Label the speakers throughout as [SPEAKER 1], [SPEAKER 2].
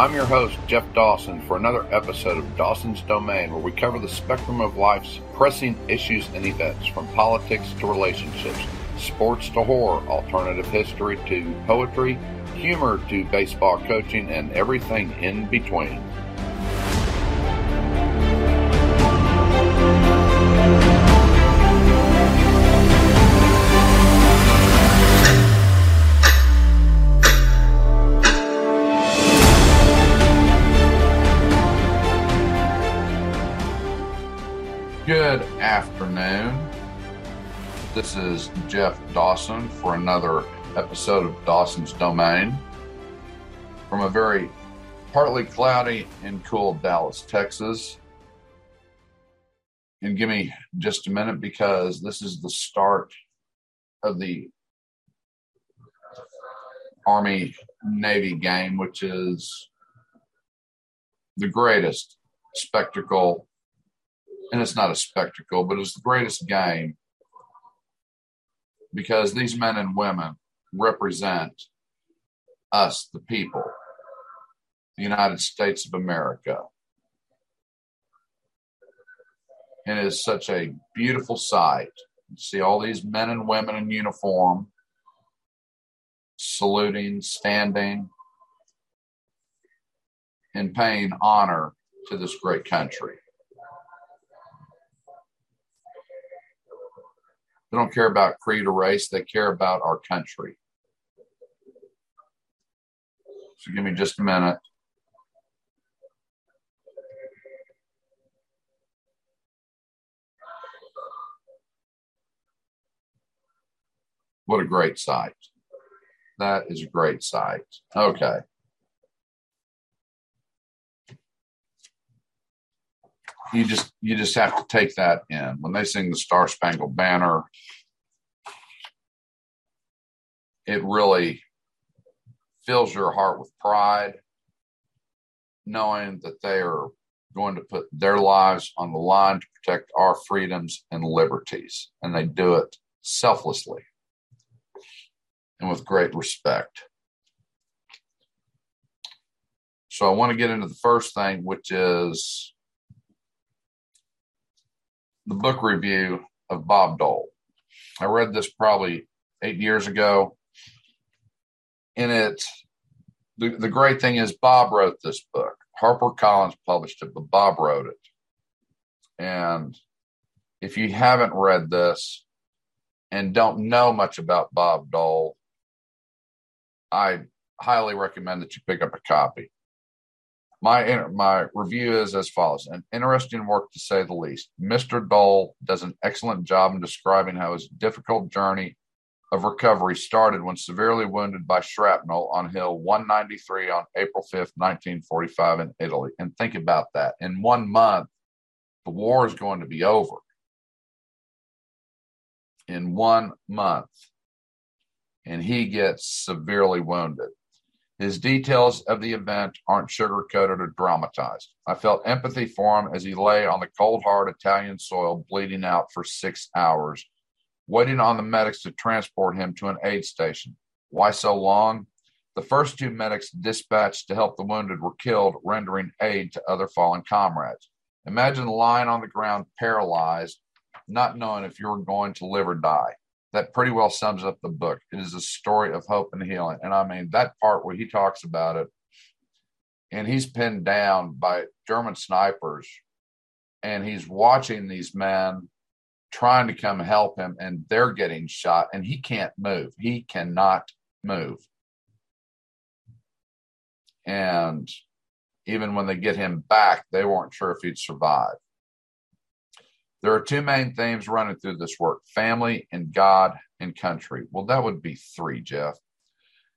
[SPEAKER 1] I'm your host, Jeff Dawson, for another episode of Dawson's Domain, where we cover the spectrum of life's pressing issues and events, from politics to relationships, sports to horror, alternative history to poetry, humor to baseball coaching, and everything in between. This is Jeff Dawson for another episode of Dawson's Domain from a very partly cloudy and cool Dallas, Texas. And give me just a minute because this is the start of the Army Navy game, which is the greatest spectacle and it's not a spectacle, but it's the greatest game because these men and women represent us, the people, the United States of America. And it is such a beautiful sight. You see all these men and women in uniform saluting, standing, and paying honor to this great country. They don't care about creed or race, they care about our country. So give me just a minute. What a great sight. That is a great sight. Okay. You just you just have to take that in. When they sing the star spangled banner it really fills your heart with pride knowing that they are going to put their lives on the line to protect our freedoms and liberties. And they do it selflessly and with great respect. So i want to get into the first thing which is the book review of Bob Dole. I read this probably eight years ago. In it, the, the great thing is Bob wrote this book. Harper Collins published it, but Bob wrote it. And if you haven't read this and don't know much about Bob Dole, I highly recommend that you pick up a copy. My my review is as follows: an interesting work to say the least. Mr. Dole does an excellent job in describing how his difficult journey of recovery started when severely wounded by shrapnel on Hill 193 on April 5th, 1945, in Italy. And think about that. In one month, the war is going to be over. In one month. And he gets severely wounded. His details of the event aren't sugar-coated or dramatized. I felt empathy for him as he lay on the cold, hard Italian soil, bleeding out for six hours, waiting on the medics to transport him to an aid station. Why so long? The first two medics dispatched to help the wounded were killed, rendering aid to other fallen comrades. Imagine lying on the ground, paralyzed, not knowing if you're going to live or die that pretty well sums up the book. It is a story of hope and healing. And I mean, that part where he talks about it, and he's pinned down by German snipers, and he's watching these men trying to come help him, and they're getting shot, and he can't move. He cannot move. And even when they get him back, they weren't sure if he'd survive. There are two main themes running through this work family and God and country. Well, that would be three, Jeff.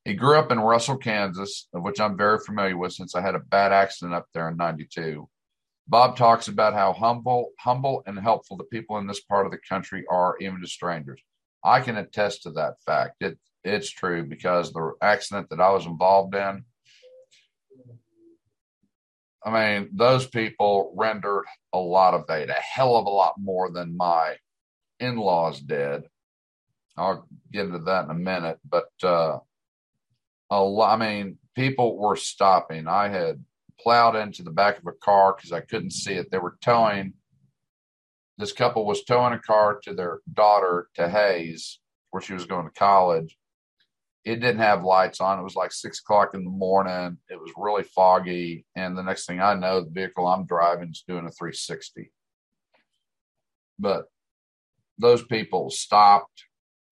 [SPEAKER 1] He grew up in Russell, Kansas, of which I'm very familiar with since I had a bad accident up there in 92. Bob talks about how humble, humble and helpful the people in this part of the country are, even to strangers. I can attest to that fact. It, it's true because the accident that I was involved in, I mean, those people rendered a lot of aid, a hell of a lot more than my in laws did. I'll get into that in a minute, but uh, a lot, I mean, people were stopping. I had plowed into the back of a car because I couldn't see it. They were towing. This couple was towing a car to their daughter to Hays, where she was going to college. It didn't have lights on. It was like six o'clock in the morning. It was really foggy. And the next thing I know, the vehicle I'm driving is doing a 360. But those people stopped,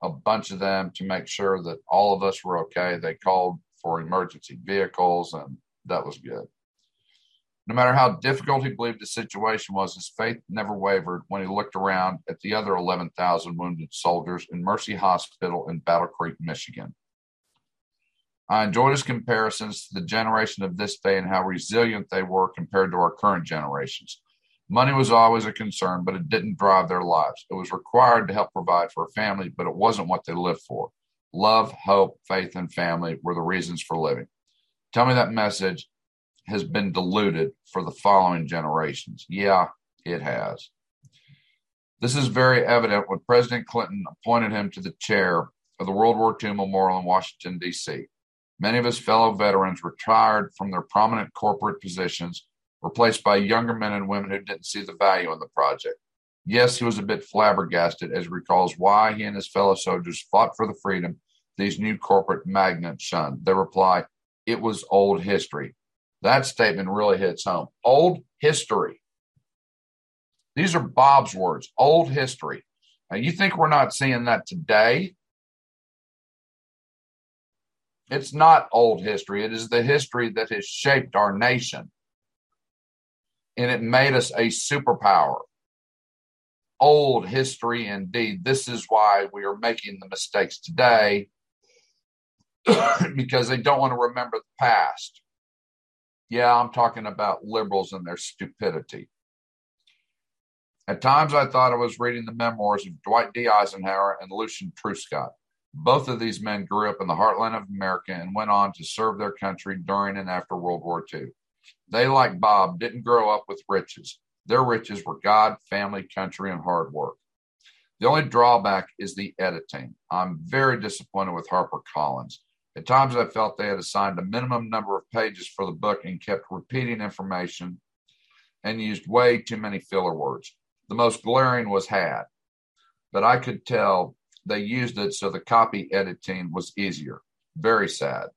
[SPEAKER 1] a bunch of them, to make sure that all of us were okay. They called for emergency vehicles, and that was good. No matter how difficult he believed the situation was, his faith never wavered when he looked around at the other 11,000 wounded soldiers in Mercy Hospital in Battle Creek, Michigan. I enjoyed his comparisons to the generation of this day and how resilient they were compared to our current generations. Money was always a concern, but it didn't drive their lives. It was required to help provide for a family, but it wasn't what they lived for. Love, hope, faith, and family were the reasons for living. Tell me that message has been diluted for the following generations. Yeah, it has. This is very evident when President Clinton appointed him to the chair of the World War II Memorial in Washington, D.C. Many of his fellow veterans retired from their prominent corporate positions, replaced by younger men and women who didn't see the value in the project. Yes, he was a bit flabbergasted as he recalls why he and his fellow soldiers fought for the freedom these new corporate magnates shunned. They reply, it was old history. That statement really hits home. Old history. These are Bob's words, old history. Now, you think we're not seeing that today? It's not old history. It is the history that has shaped our nation. And it made us a superpower. Old history, indeed. This is why we are making the mistakes today because they don't want to remember the past. Yeah, I'm talking about liberals and their stupidity. At times, I thought I was reading the memoirs of Dwight D. Eisenhower and Lucian Truscott. Both of these men grew up in the heartland of America and went on to serve their country during and after World War II. They, like Bob, didn't grow up with riches. Their riches were God, family, country, and hard work. The only drawback is the editing. I'm very disappointed with HarperCollins. At times, I felt they had assigned a minimum number of pages for the book and kept repeating information and used way too many filler words. The most glaring was had, but I could tell they used it so the copy editing was easier. Very sad.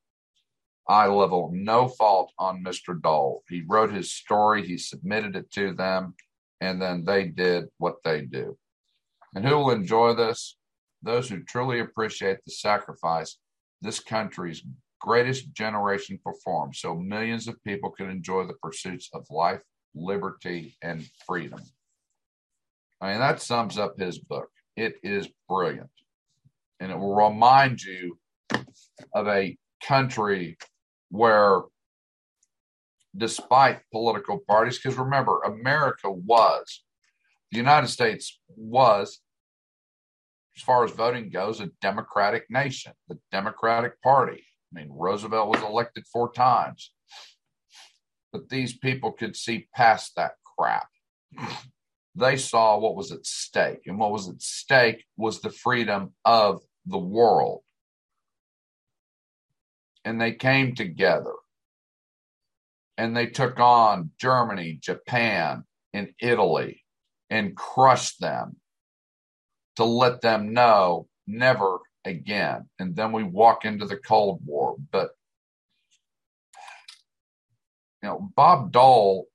[SPEAKER 1] I level no fault on Mr. Dole. He wrote his story, he submitted it to them, and then they did what they do. And who will enjoy this? Those who truly appreciate the sacrifice this country's greatest generation performed so millions of people could enjoy the pursuits of life, liberty, and freedom. I mean, that sums up his book. It is brilliant. And it will remind you of a country where, despite political parties, because remember, America was, the United States was as far as voting goes, a Democratic nation, the Democratic Party. I mean, Roosevelt was elected four times. But these people could see past that crap. They saw what was at stake, and what was at stake was the freedom of the world. And they came together and they took on Germany, Japan, and Italy and crushed them to let them know never again. And then we walk into the Cold War. But, you know, Bob Dole,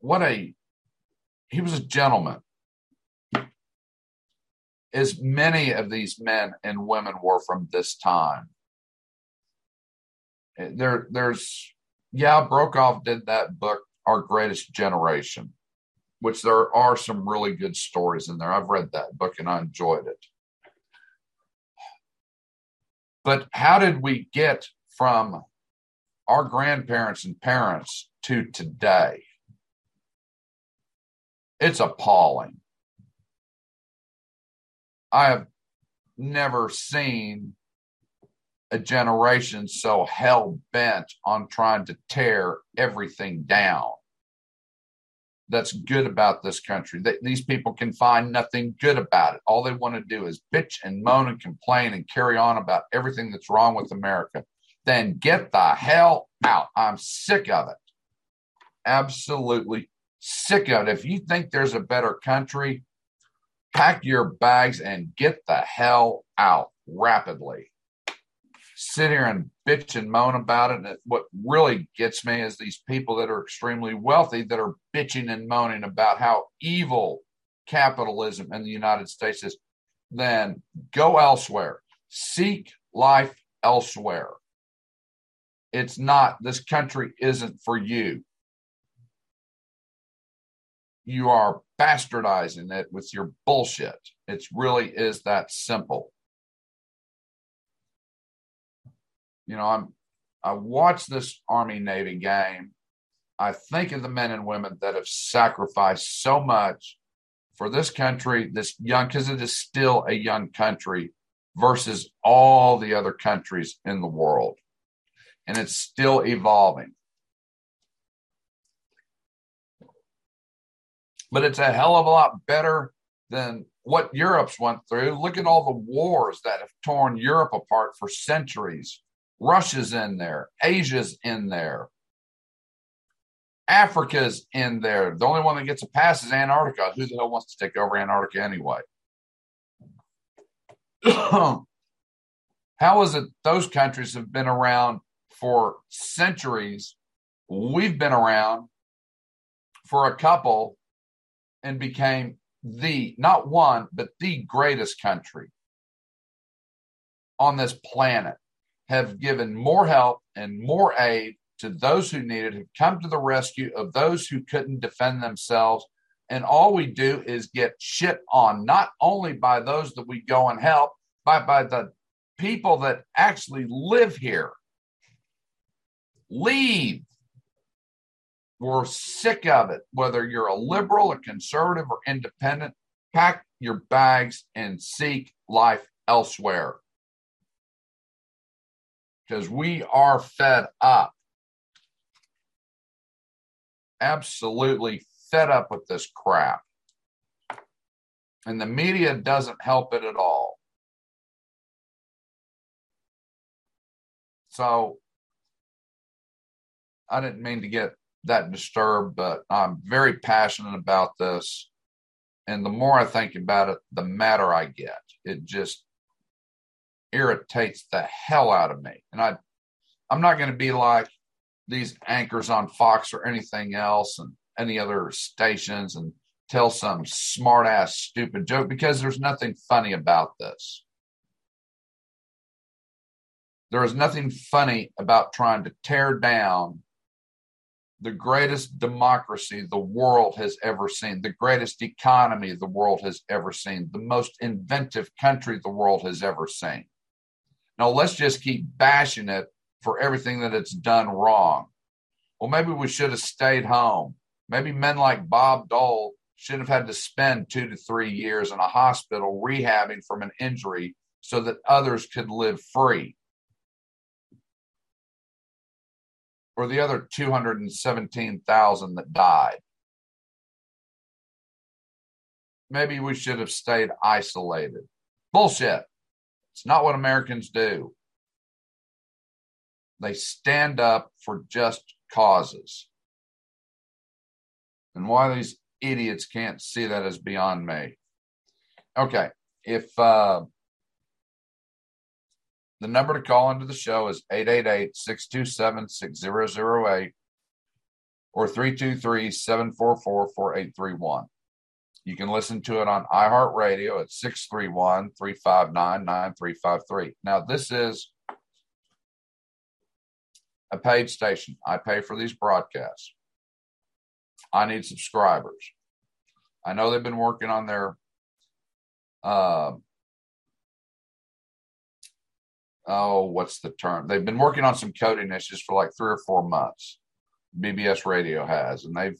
[SPEAKER 1] what a, he was a gentleman. As many of these men and women were from this time. Eh, there, there's, yeah, Brokaw did that book, Our Greatest Generation which there are some really good stories in there. I've read that book and I enjoyed it. But how did we get from our grandparents and parents to today? It's appalling. I have never seen a generation so hell bent on trying to tear everything down that's good about this country. That these people can find nothing good about it. All they want to do is bitch and moan and complain and carry on about everything that's wrong with America. then get the hell out. I'm sick of it. Absolutely sick of it. If you think there's a better country, pack your bags and get the hell out rapidly. Sit here and bitch and moan about it. And what really gets me is these people that are extremely wealthy that are bitching and moaning about how evil capitalism in the United States is. Then go elsewhere. Seek life elsewhere. It's not, this country isn't for you. You are bastardizing it with your bullshit. It really is that simple. You know, I'm I watch this Army Navy game. I think of the men and women that have sacrificed so much for this country, this young, because it is still a young country versus all the other countries in the world. And it's still evolving. But it's a hell of a lot better than what Europe's went through. Look at all the wars that have torn Europe apart for centuries. Russia's in there, Asia's in there, Africa's in there. The only one that gets a pass is Antarctica. Who the hell wants to take over Antarctica anyway? How is it those countries have been around for centuries? We've been around for a couple and became the, not one, but the greatest country on this planet, have given more help and more aid to those who need it, have come to the rescue of those who couldn't defend themselves. And all we do is get shit on, not only by those that we go and help, but by the people that actually live here. Leave. We're sick of it. Whether you're a liberal, a conservative, or independent, pack your bags and seek life elsewhere. Because we are fed up absolutely fed up with this crap. And the media doesn't help it at all. So I didn't mean to get that disturbed, but I'm very passionate about this. And the more I think about it, the madder I get. It just irritates the hell out of me. And I I'm not going to be like these anchors on Fox or anything else and any other stations and tell some smart ass stupid joke because there's nothing funny about this. There is nothing funny about trying to tear down the greatest democracy the world has ever seen, the greatest economy the world has ever seen, the most inventive country the world has ever seen. Now, let's just keep bashing it for everything that it's done wrong. Well, maybe we should have stayed home. Maybe men like Bob Dole should have had to spend two to three years in a hospital rehabbing from an injury so that others could live free. Or the other 217,000 that died. Maybe we should have stayed isolated. Bullshit. It's not what Americans do. They stand up for just causes. And why these idiots can't see that is beyond me. Okay, if uh, the number to call into the show is 888 627 6008 or 323 744 4831. You can listen to it on iHeartRadio at 631 359 9353. Now, this is a paid station. I pay for these broadcasts. I need subscribers. I know they've been working on their uh, oh, what's the term? They've been working on some coding issues for like three or four months. BBS Radio has, and they've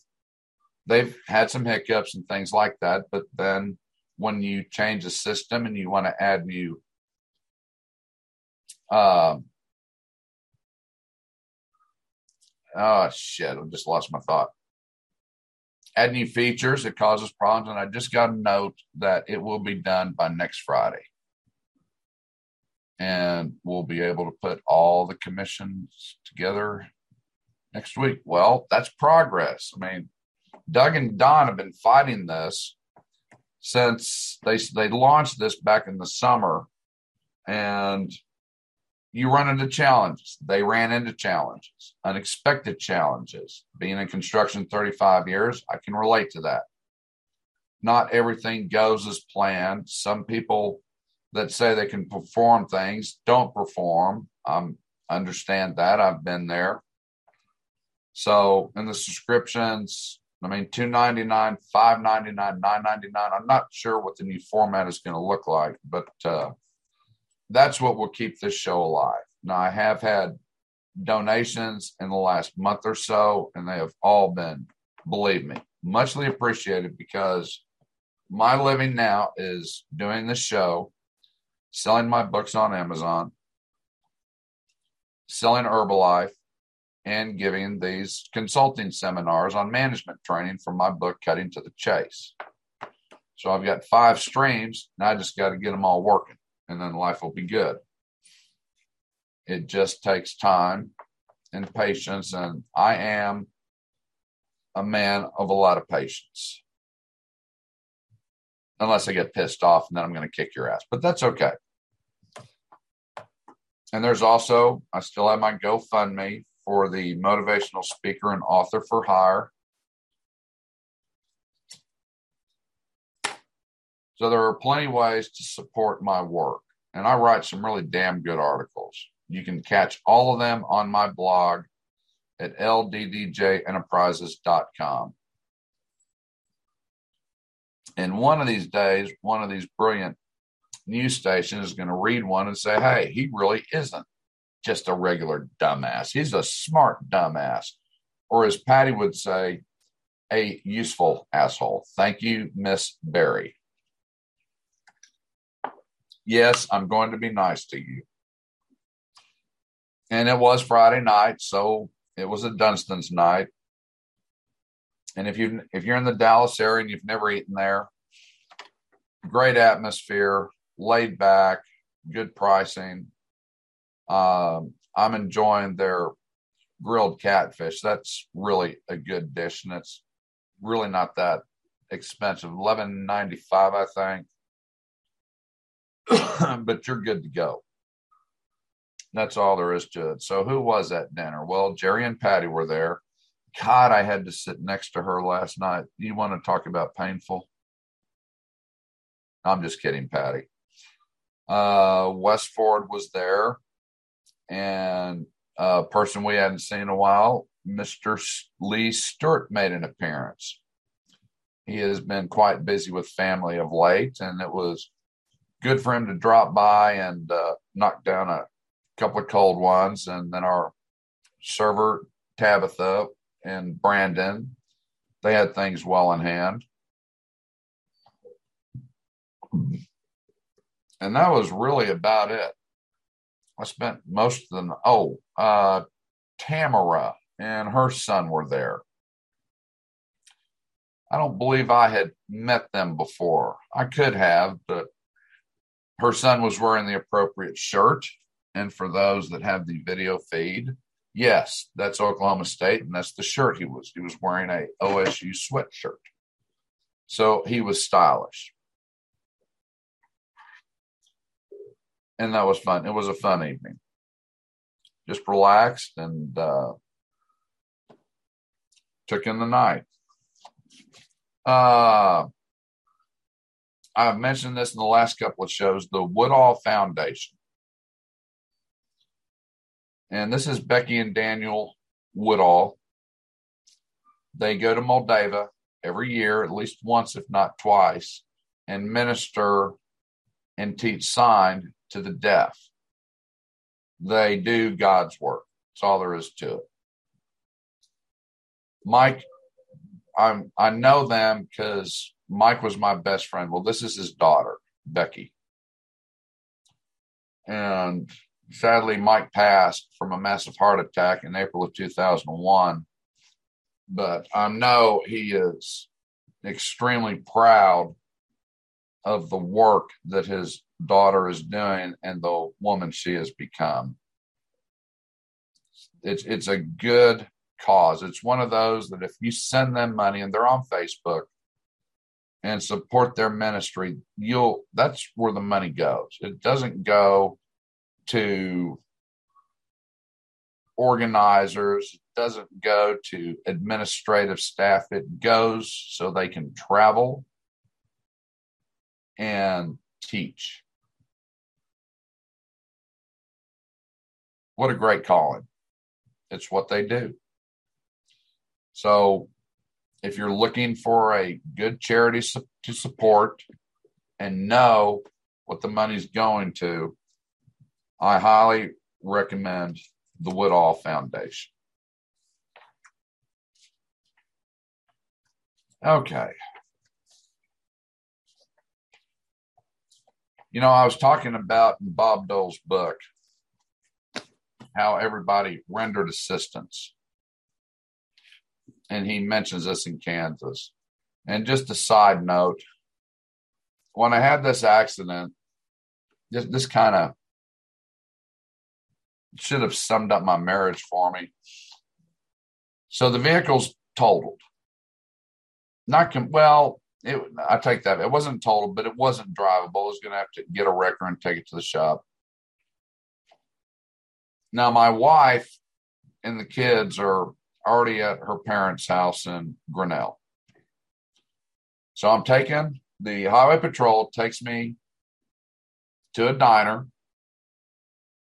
[SPEAKER 1] they've had some hiccups and things like that. But then when you change a system and you want to add new uh, Oh shit! I just lost my thought. Add new features, it causes problems, and I just got a note that it will be done by next Friday. And we'll be able to put all the commissions together next week. Well, that's progress. I mean, Doug and Don have been fighting this since they they launched this back in the summer, and you run into challenges. They ran into challenges, unexpected challenges. Being in construction 35 years, I can relate to that. Not everything goes as planned. Some people that say they can perform things don't perform. I understand that. I've been there. So in the subscriptions, I mean, two ninety nine, five ninety nine, nine ninety nine. I'm not sure what the new format is going to look like, but uh, that's what will keep this show alive. Now, I have had donations in the last month or so, and they have all been, believe me, muchly appreciated because my living now is doing this show, selling my books on Amazon, selling Herbalife, and giving these consulting seminars on management training for my book, Cutting to the Chase. So I've got five streams, and I just got to get them all working, and then life will be good. It just takes time and patience, and I am a man of a lot of patience. Unless I get pissed off, and then I'm going to kick your ass, but that's okay. And there's also, I still have my GoFundMe for the motivational speaker and author for hire. So there are plenty of ways to support my work, and I write some really damn good articles. You can catch all of them on my blog at lddjenterprises.com. And one of these days, one of these brilliant news station is going to read one and say, hey, he really isn't just a regular dumbass. He's a smart dumbass. Or as Patty would say, a useful asshole. Thank you, Miss Barry. Yes, I'm going to be nice to you. And it was Friday night, so it was a Dunston's night. And if you if you're in the Dallas area and you've never eaten there, great atmosphere, laid back, good pricing. Um, I'm enjoying their grilled catfish. That's really a good dish, and it's really not that expensive. Eleven ninety five, I think. but you're good to go. That's all there is to it. So who was at dinner? Well, Jerry and Patty were there. God, I had to sit next to her last night. You want to talk about painful? I'm just kidding, Patty. Uh, Wes Ford was there and a person we hadn't seen in a while, Mr. Lee Stewart, made an appearance. He has been quite busy with family of late, and it was good for him to drop by and uh, knock down a couple of cold ones. And then our server, Tabitha and Brandon, they had things well in hand. And that was really about it. I spent most of the oh uh, Tamara and her son were there. I don't believe I had met them before. I could have, but her son was wearing the appropriate shirt. And for those that have the video feed, yes, that's Oklahoma State, and that's the shirt he was. He was wearing a OSU sweatshirt. So he was stylish. And that was fun. It was a fun evening. Just relaxed and uh, took in the night. Uh, I've mentioned this in the last couple of shows the Woodall Foundation. And this is Becky and Daniel Woodall. They go to Moldova every year, at least once, if not twice, and minister and teach sign to the deaf. They do God's work. That's all there is to it. Mike, I'm I know them because Mike was my best friend. Well, this is his daughter, Becky. And sadly, Mike passed from a massive heart attack in April of 2001. But I know he is extremely proud of the work that his daughter is doing and the woman she has become. It's it's a good cause. It's one of those that if you send them money and they're on Facebook and support their ministry, you'll that's where the money goes. It doesn't go to organizers, it doesn't go to administrative staff. It goes so they can travel and teach. What a great calling. It's what they do. So, if you're looking for a good charity to support and know what the money's going to, I highly recommend the Woodall Foundation. Okay. You know, I was talking about in Bob Dole's book how everybody rendered assistance. And he mentions this in Kansas. And just a side note, when I had this accident, this, this kind of should have summed up my marriage for me. So the vehicle's totaled. Not com- well, it, I take that. It wasn't totaled, but it wasn't drivable. I was going to have to get a wrecker and take it to the shop. Now, my wife and the kids are already at her parents' house in Grinnell. So I'm taking the highway patrol takes me to a diner.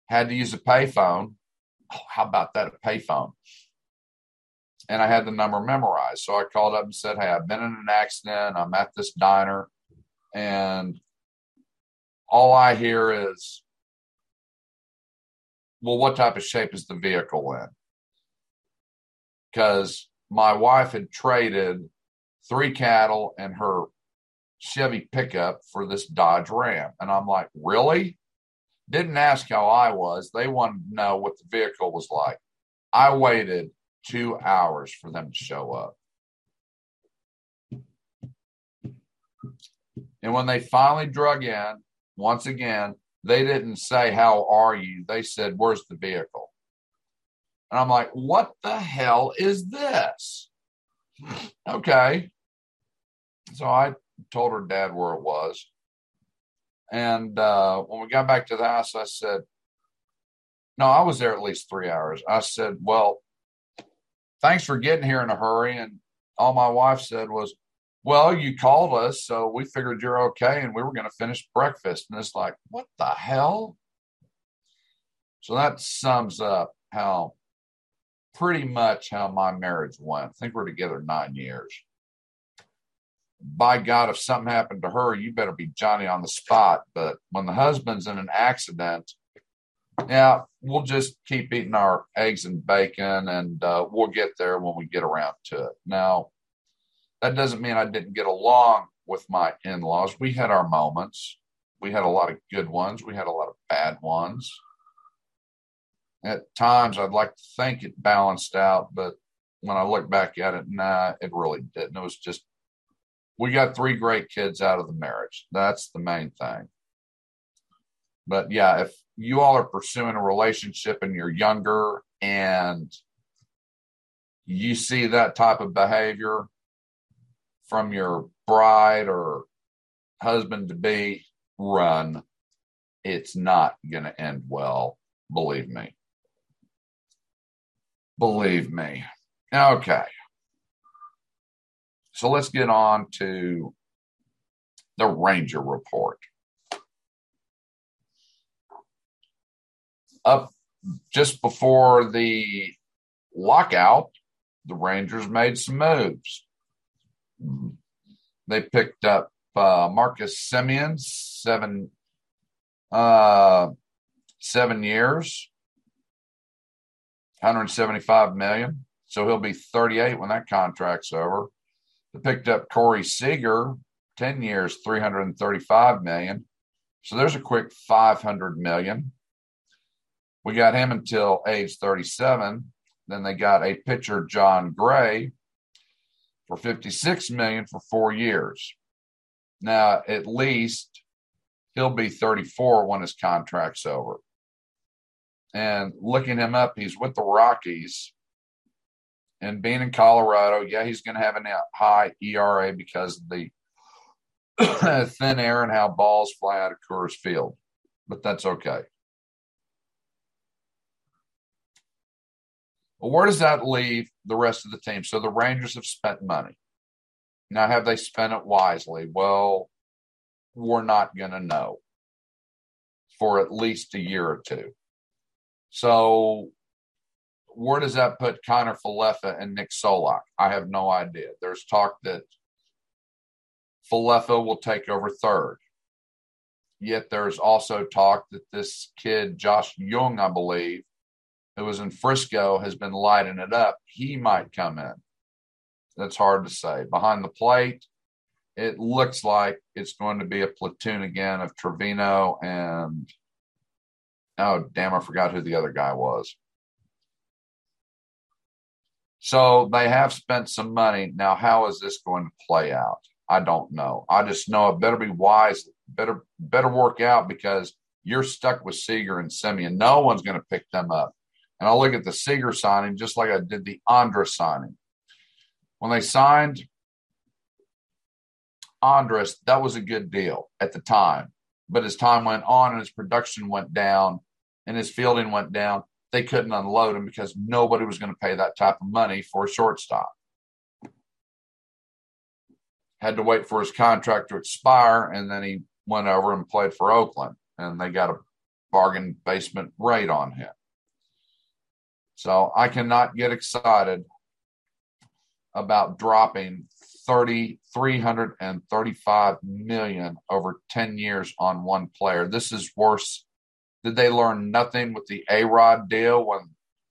[SPEAKER 1] Had to use a payphone. Oh, how about that? A payphone. And I had the number memorized. So I called up and said, Hey, I've been in an accident. I'm at this diner. And all I hear is well, what type of shape is the vehicle in? Because my wife had traded three cattle and her Chevy pickup for this Dodge Ram. And I'm like, really? Didn't ask how I was. They wanted to know what the vehicle was like. I waited two hours for them to show up. And when they finally drug in, once again, they didn't say, How are you? They said, Where's the vehicle? And I'm like, What the hell is this? okay. So I told her dad where it was. And uh, when we got back to the house, I said, No, I was there at least three hours. I said, Well, thanks for getting here in a hurry. And all my wife said was, well, you called us, so we figured you're okay, and we were going to finish breakfast. And it's like, what the hell? So that sums up how pretty much how my marriage went. I think we're together nine years. By God, if something happened to her, you better be Johnny on the spot. But when the husband's in an accident, yeah, we'll just keep eating our eggs and bacon, and uh, we'll get there when we get around to it. Now, that doesn't mean I didn't get along with my in laws. We had our moments. We had a lot of good ones. We had a lot of bad ones. At times, I'd like to think it balanced out, but when I look back at it, nah, it really didn't. It was just, we got three great kids out of the marriage. That's the main thing. But yeah, if you all are pursuing a relationship and you're younger and you see that type of behavior, from your bride or husband to be, run. It's not going to end well. Believe me. Believe me. Okay. So let's get on to the Ranger report. Up just before the lockout, the Rangers made some moves. They picked up uh, Marcus Semien, seven uh, seven years, 175 million. So he'll be 38 when that contract's over. They picked up Corey Seager, 10 years, 335 million. So there's a quick 500 million. We got him until age 37. Then they got a pitcher, Jon Gray, for 56 million for four years. Now, at least he'll be 34 when his contract's over. And looking him up, he's with the Rockies. And being in Colorado, yeah, he's going to have a high ERA because of the thin air and how balls fly out of Coors Field. But that's okay. Well, where does that leave the rest of the team? So the Rangers have spent money. Now, have they spent it wisely? Well, we're not going to know for at least a year or two. So, where does that put Kiner Falefa and Nick Solak? I have no idea. There's talk that Falefa will take over third. Yet there's also talk that this kid, Josh Jung, I believe, who was in Frisco, has been lighting it up. He might come in. That's hard to say. Behind the plate, it looks like it's going to be a platoon again of Trevino and oh damn, I forgot who the other guy was. So they have spent some money. Now, how is this going to play out? I don't know. I just know it better be wise, better better work out because you're stuck with Seager and Semien. No one's going to pick them up. And I'll look at the Seager signing just like I did the Andrus signing. When they signed Andrus, that was a good deal at the time. But as time went on and his production went down and his fielding went down, they couldn't unload him because nobody was going to pay that type of money for a shortstop. Had to wait for his contract to expire, and then he went over and played for Oakland, and they got a bargain basement rate on him. So I cannot get excited about dropping 30 335 million over 10 years on one player. This is worse. Did they learn nothing with the A-Rod deal when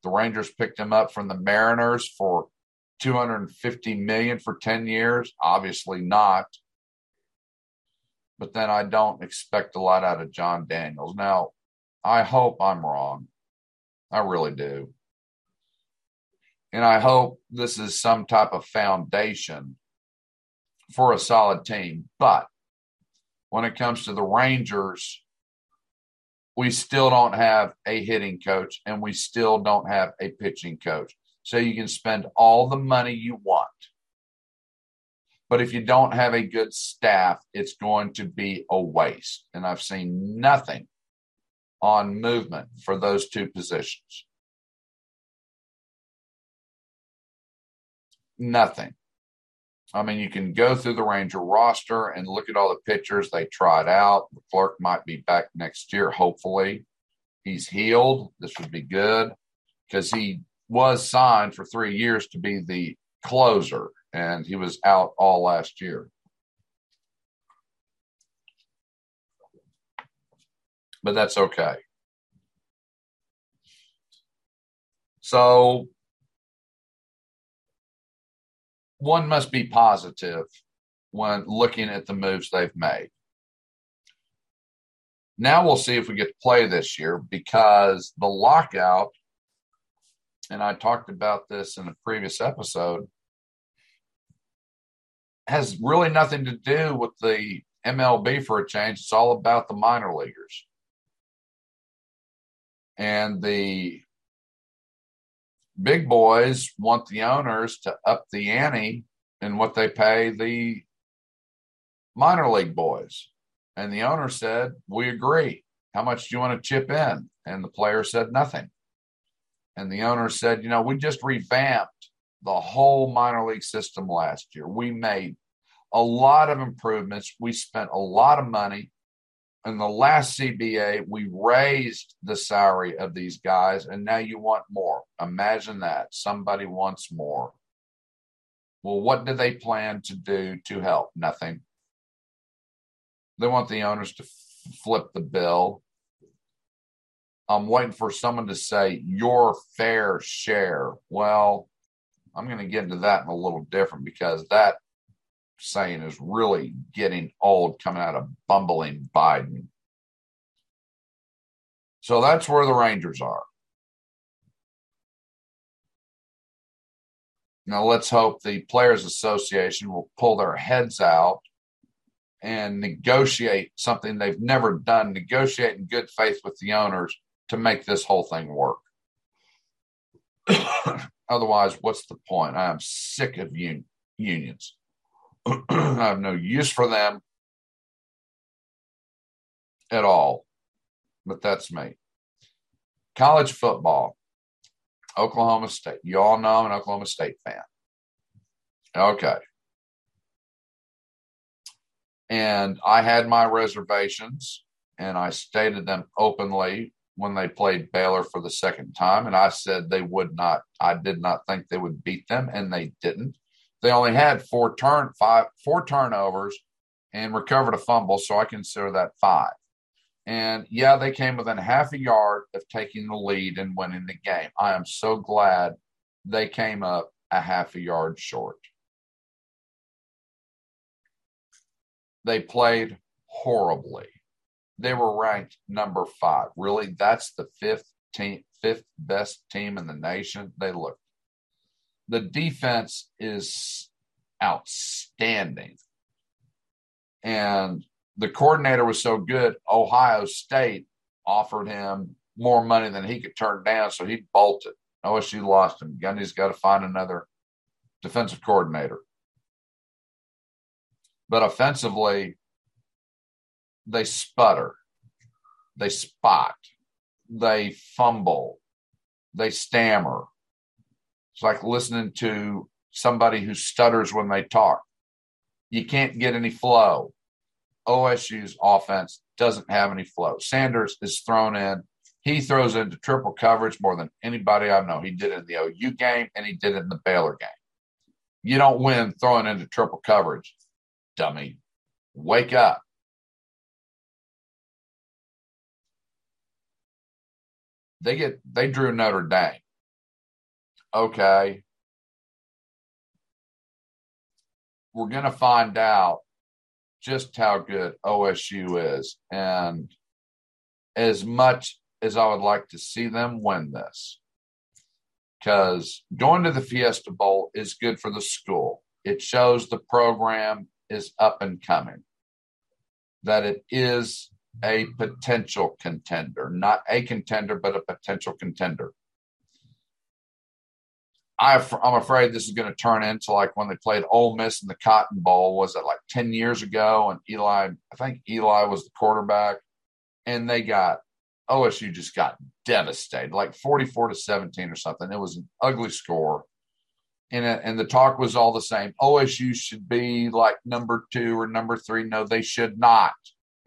[SPEAKER 1] the Rangers picked him up from the Mariners for 250 million for 10 years? Obviously not. But then I don't expect a lot out of Jon Daniels. Now, I hope I'm wrong. I really do. And I hope this is some type of foundation for a solid team. But when it comes to the Rangers, we still don't have a hitting coach and we still don't have a pitching coach. So you can spend all the money you want. But if you don't have a good staff, it's going to be a waste. And I've seen nothing on movement for those two positions. Nothing. I mean, you can go through the Ranger roster and look at all the pitchers they tried out. The clerk might be back next year, hopefully. He's healed. This would be good because he was signed for three years to be the closer, and he was out all last year. But that's okay. So one must be positive when looking at the moves they've made. Now we'll see if we get to play this year because the lockout, and I talked about this in a previous episode, has really nothing to do with the MLB for a change. It's all about the minor leaguers. And the big boys want the owners to up the ante in what they pay the minor league boys. And the owner said, We agree. How much do you want to chip in? And the player said, Nothing. And the owner said, You know, we just revamped the whole minor league system last year. We made a lot of improvements. We spent a lot of money in the last CBA, we raised the salary of these guys, and now you want more. Imagine that. Somebody wants more. Well, what do they plan to do to help? Nothing. They want the owners to f- flip the bill. I'm waiting for someone to say your fair share. Well, I'm going to get into that in a little different because that saying is really getting old coming out of bumbling Biden. So that's where the Rangers are. Now let's hope the Players Association will pull their heads out and negotiate something they've never done, negotiate in good faith with the owners to make this whole thing work. Otherwise, what's the point? I am sick of un- unions. I have no use for them at all. But that's me. College football, Oklahoma State. You all know I'm an Oklahoma State fan. Okay. And I had my reservations and I stated them openly when they played Baylor for the second time. And I said they would not, I did not think they would beat them, and they didn't. They only had four turn five four turnovers and recovered a fumble, so I consider that five. And yeah, they came within half a yard of taking the lead and winning the game. I am so glad they came up a half a yard short. They played horribly. They were ranked number five. Really, that's the fifth team, fifth best team in the nation. They look. The defense is outstanding. And the coordinator was so good, Ohio State offered him more money than he could turn down, so he bolted. OSU lost him. Gundy's got to find another defensive coordinator. But offensively, they sputter, they spot, they fumble, they stammer. It's like listening to somebody who stutters when they talk. You can't get any flow. OSU's offense doesn't have any flow. Sanders is thrown in. He throws into triple coverage more than anybody I know. He did it in the OU game and he did it in the Baylor game. You don't win throwing into triple coverage, dummy. Wake up. They get they drew Notre Dame. Okay. We're gonna find out just how good OSU is. And as much as I would like to see them win this, because going to the Fiesta Bowl is good for the school. It shows the program is up and coming, that it is a potential contender, not a contender, but a potential contender. I, am afraid this is going to turn into like when they played Ole Miss in the Cotton Bowl. Was it like ten years ago? And Eli, I think Eli was the quarterback, and they got OSU just got devastated, like forty-four to seventeen or something. It was an ugly score, and uh, and the talk was all the same. OSU should be like number two or number three. No, they should not,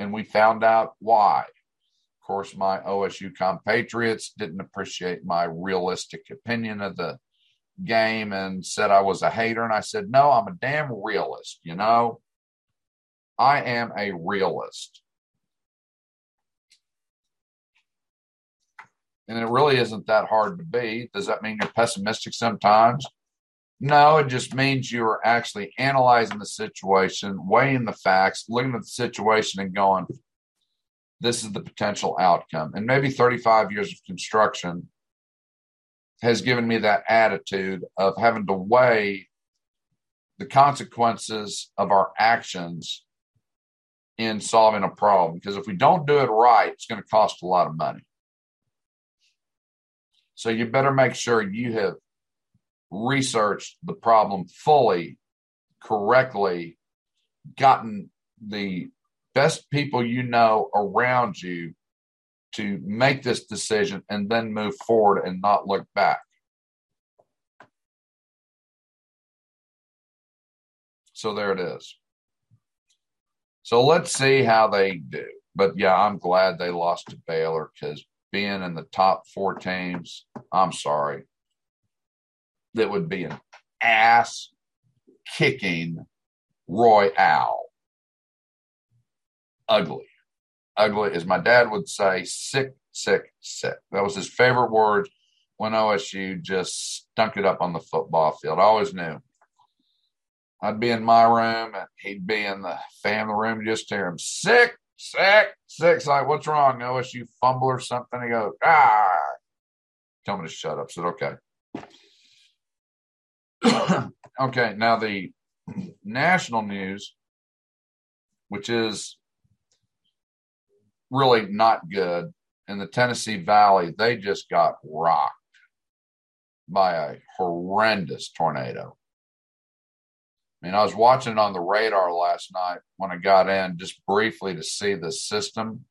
[SPEAKER 1] and we found out why. Of course, my OSU compatriots didn't appreciate my realistic opinion of the game and said I was a hater. And I said, no, I'm a damn realist, you know? I am a realist. And it really isn't that hard to be. Does that mean you're pessimistic sometimes? No, it just means you're actually analyzing the situation, weighing the facts, looking at the situation and going, this is the potential outcome. And maybe 35 years of construction has given me that attitude of having to weigh the consequences of our actions in solving a problem. Because if we don't do it right, it's going to cost a lot of money. So you better make sure you have researched the problem fully, correctly, gotten the best people you know around you to make this decision and then move forward and not look back. So there it is. So let's see how they do. But yeah, I'm glad they lost to Baylor because being in the top four teams, I'm sorry, that would be an ass kicking royale. Ugly ugly, as my dad would say, sick, sick, sick. That was his favorite word when OSU just stunk it up on the football field. I always knew. I'd be in my room and he'd be in the family room, just hear him sick, sick, sick. Like, what's wrong? OSU fumble or something? He goes, ah. Tell me to shut up. I said, okay. okay, now the national news which is really not good. In the Tennessee Valley, they just got rocked by a horrendous tornado. I mean, I was watching it on the radar last night when I got in just briefly to see the system.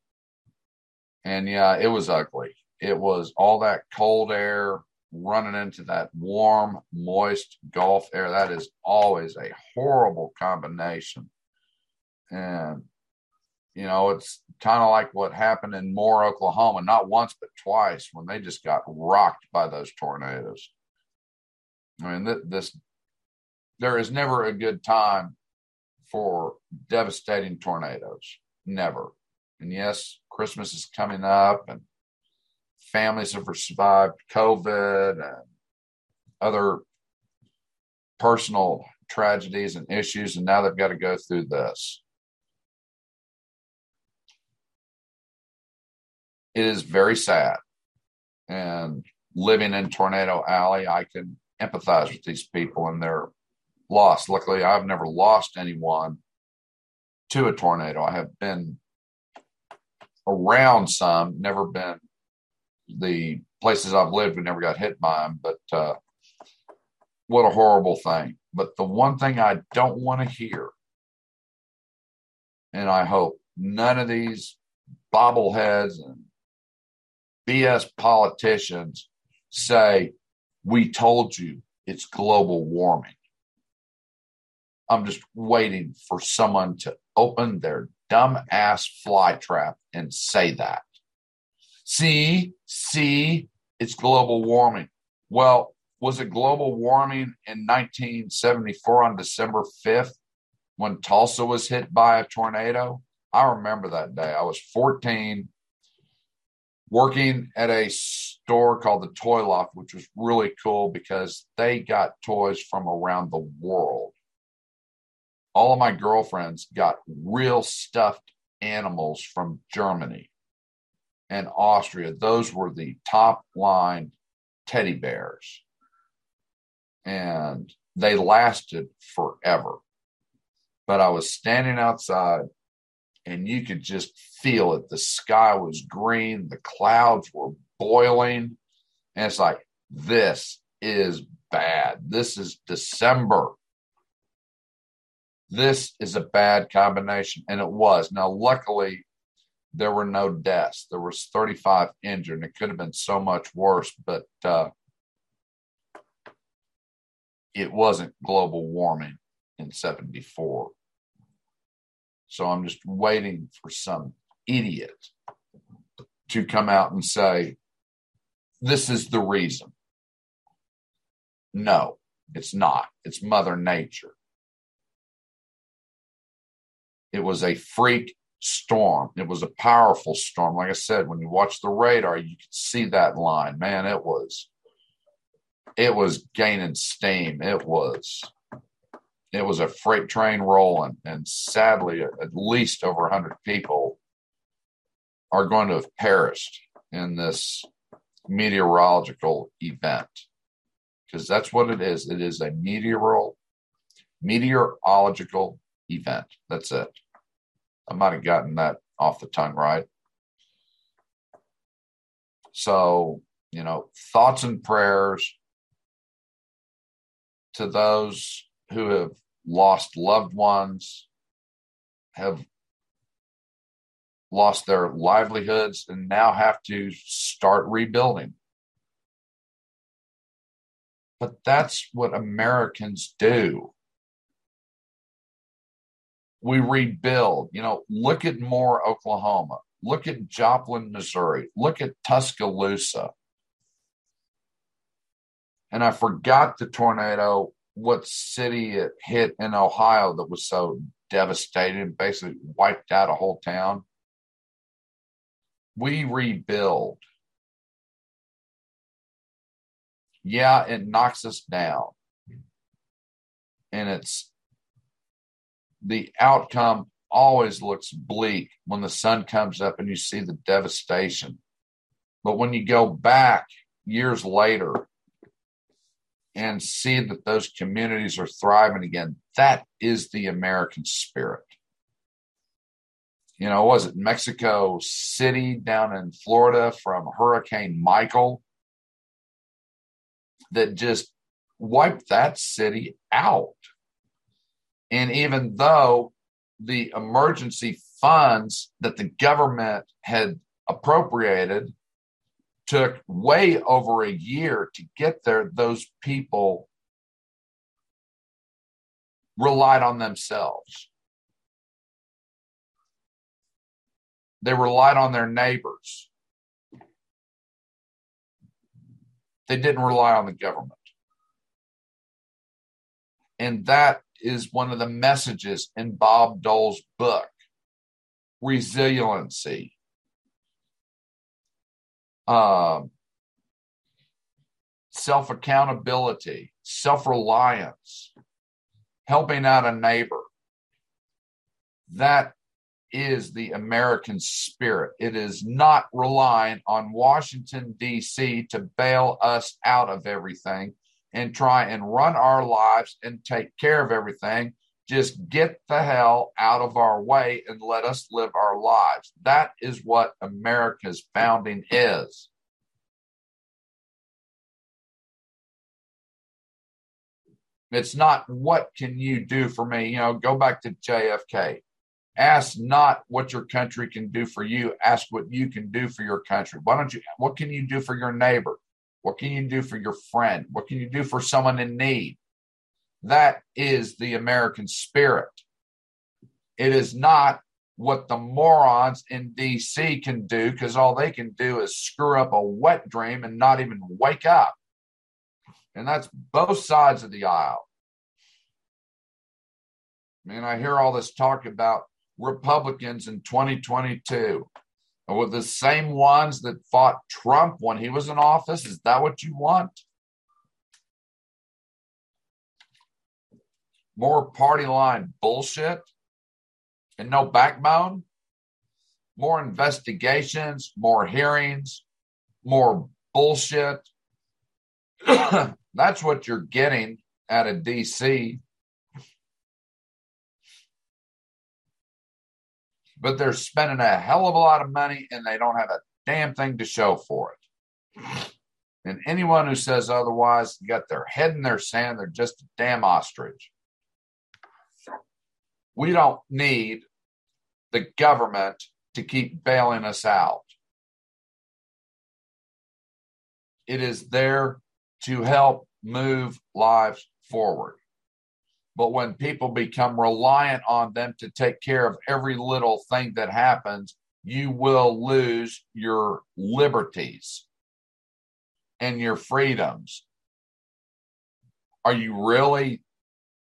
[SPEAKER 1] And yeah, it was ugly. It was all that cold air running into that warm, moist Gulf air. That is always a horrible combination. And, you know, it's kind of like what happened in Moore, Oklahoma, not once, but twice when they just got rocked by those tornadoes. I mean, th- this there is never a good time for devastating tornadoes. Never. And yes, Christmas is coming up and families have survived COVID and other personal tragedies and issues, and now they've got to go through this. It is very sad. And living in Tornado Alley, I can empathize with these people and their lost. Luckily, I've never lost anyone to a tornado. I have been around some, never been the places I've lived, we never got hit by them. But uh, what a horrible thing. But the one thing I don't want to hear, and I hope none of these bobbleheads and BS politicians say, We told you it's global warming. I'm just waiting for someone to open their dumb ass fly trap and say that. See, see, it's global warming. Well, was it global warming in 1974 on December 5th when Tulsa was hit by a tornado? I remember that day. I was 14 working at a store called the Toy Loft, which was really cool because they got toys from around the world all of my girlfriends got real stuffed animals from Germany and Austria. Those were the top line teddy bears. And they lasted forever. But I was standing outside and you could just feel it. The sky was green, the clouds were boiling. And it's like, this is bad. This is December this is a bad combination. And it was. Now, luckily, there were no deaths. There was 35 injured, it could have been so much worse, but uh, it wasn't global warming in 74. So I'm just waiting for some idiot to come out and say, this is the reason. No, it's not. It's Mother Nature. It was a freak storm. It was a powerful storm. Like I said, when you watch the radar, you could see that line. Man, it was it was gaining steam. It was it was a freight train rolling, and sadly, at least over 100 people are going to have perished in this meteorological event because that's what it is. It is a meteoral meteorological event. That's it. I might have gotten that off the tongue right. So, you know, thoughts and prayers to those who have lost loved ones, have lost their livelihoods, and now have to start rebuilding. But that's what Americans do we rebuild. You know, look at Moore, Oklahoma. Look at Joplin, Missouri. Look at Tuscaloosa. And I forgot the tornado, what city it hit in Ohio that was so devastating, basically wiped out a whole town. We rebuild. Yeah, it knocks us down. And it's the outcome always looks bleak when the sun comes up and you see the devastation. But when you go back years later and see that those communities are thriving again, that is the American spirit. you know, was it Mexico City down in Florida from Hurricane Michael that just wiped that city out. And even though the emergency funds that the government had appropriated took way over a year to get there, those people relied on themselves. They relied on their neighbors. They didn't rely on the government. And that is one of the messages in Bob Dole's book resiliency. Um, self accountability, self reliance, helping out a neighbor. That is the American spirit. It is not relying on Washington, D.C. to bail us out of everything and try and run our lives and take care of everything. Just get the hell out of our way and let us live our lives. That is what America's founding is. It's not what can you do for me? You know, go back to JFK. Ask not what your country can do for you. Ask what you can do for your country. Why don't you? What can you do for your neighbor? What can you do for your friend? What can you do for someone in need? That is the American spirit. It is not what the morons in DC can do because all they can do is screw up a wet dream and not even wake up. And that's both sides of the aisle. I mean, I hear all this talk about Republicans in 2022 with the same ones that fought Trump when he was in office? Is that what you want? More party line bullshit and no backbone? More investigations, more hearings, more bullshit. That's what you're getting out of DC. but they're spending a hell of a lot of money and they don't have a damn thing to show for it. And anyone who says otherwise got their head in their sand. They're just a damn ostrich. We don't need the government to keep bailing us out. It is there to help move lives forward. But when people become reliant on them to take care of every little thing that happens, you will lose your liberties and your freedoms. Are you really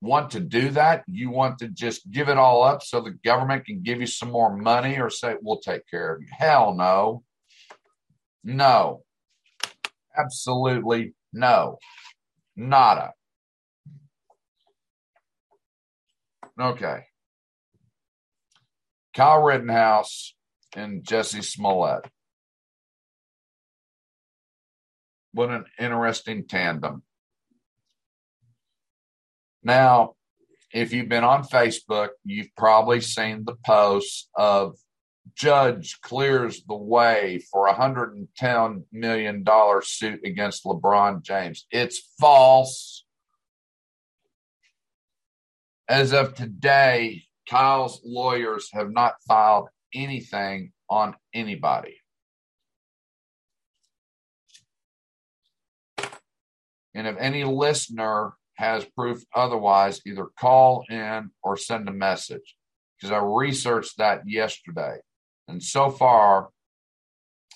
[SPEAKER 1] want to do that? You want to just give it all up so the government can give you some more money or say, we'll take care of you? Hell no. No. Absolutely no. Nada. Okay. Kyle Rittenhouse and Jussie Smollett. What an interesting tandem. Now, if you've been on Facebook, you've probably seen the posts of judge clears the way for a $110 million suit against LeBron James. It's false as of today, Kyle's lawyers have not filed anything on anybody. And if any listener has proof otherwise, either call in or send a message because I researched that yesterday. And so far,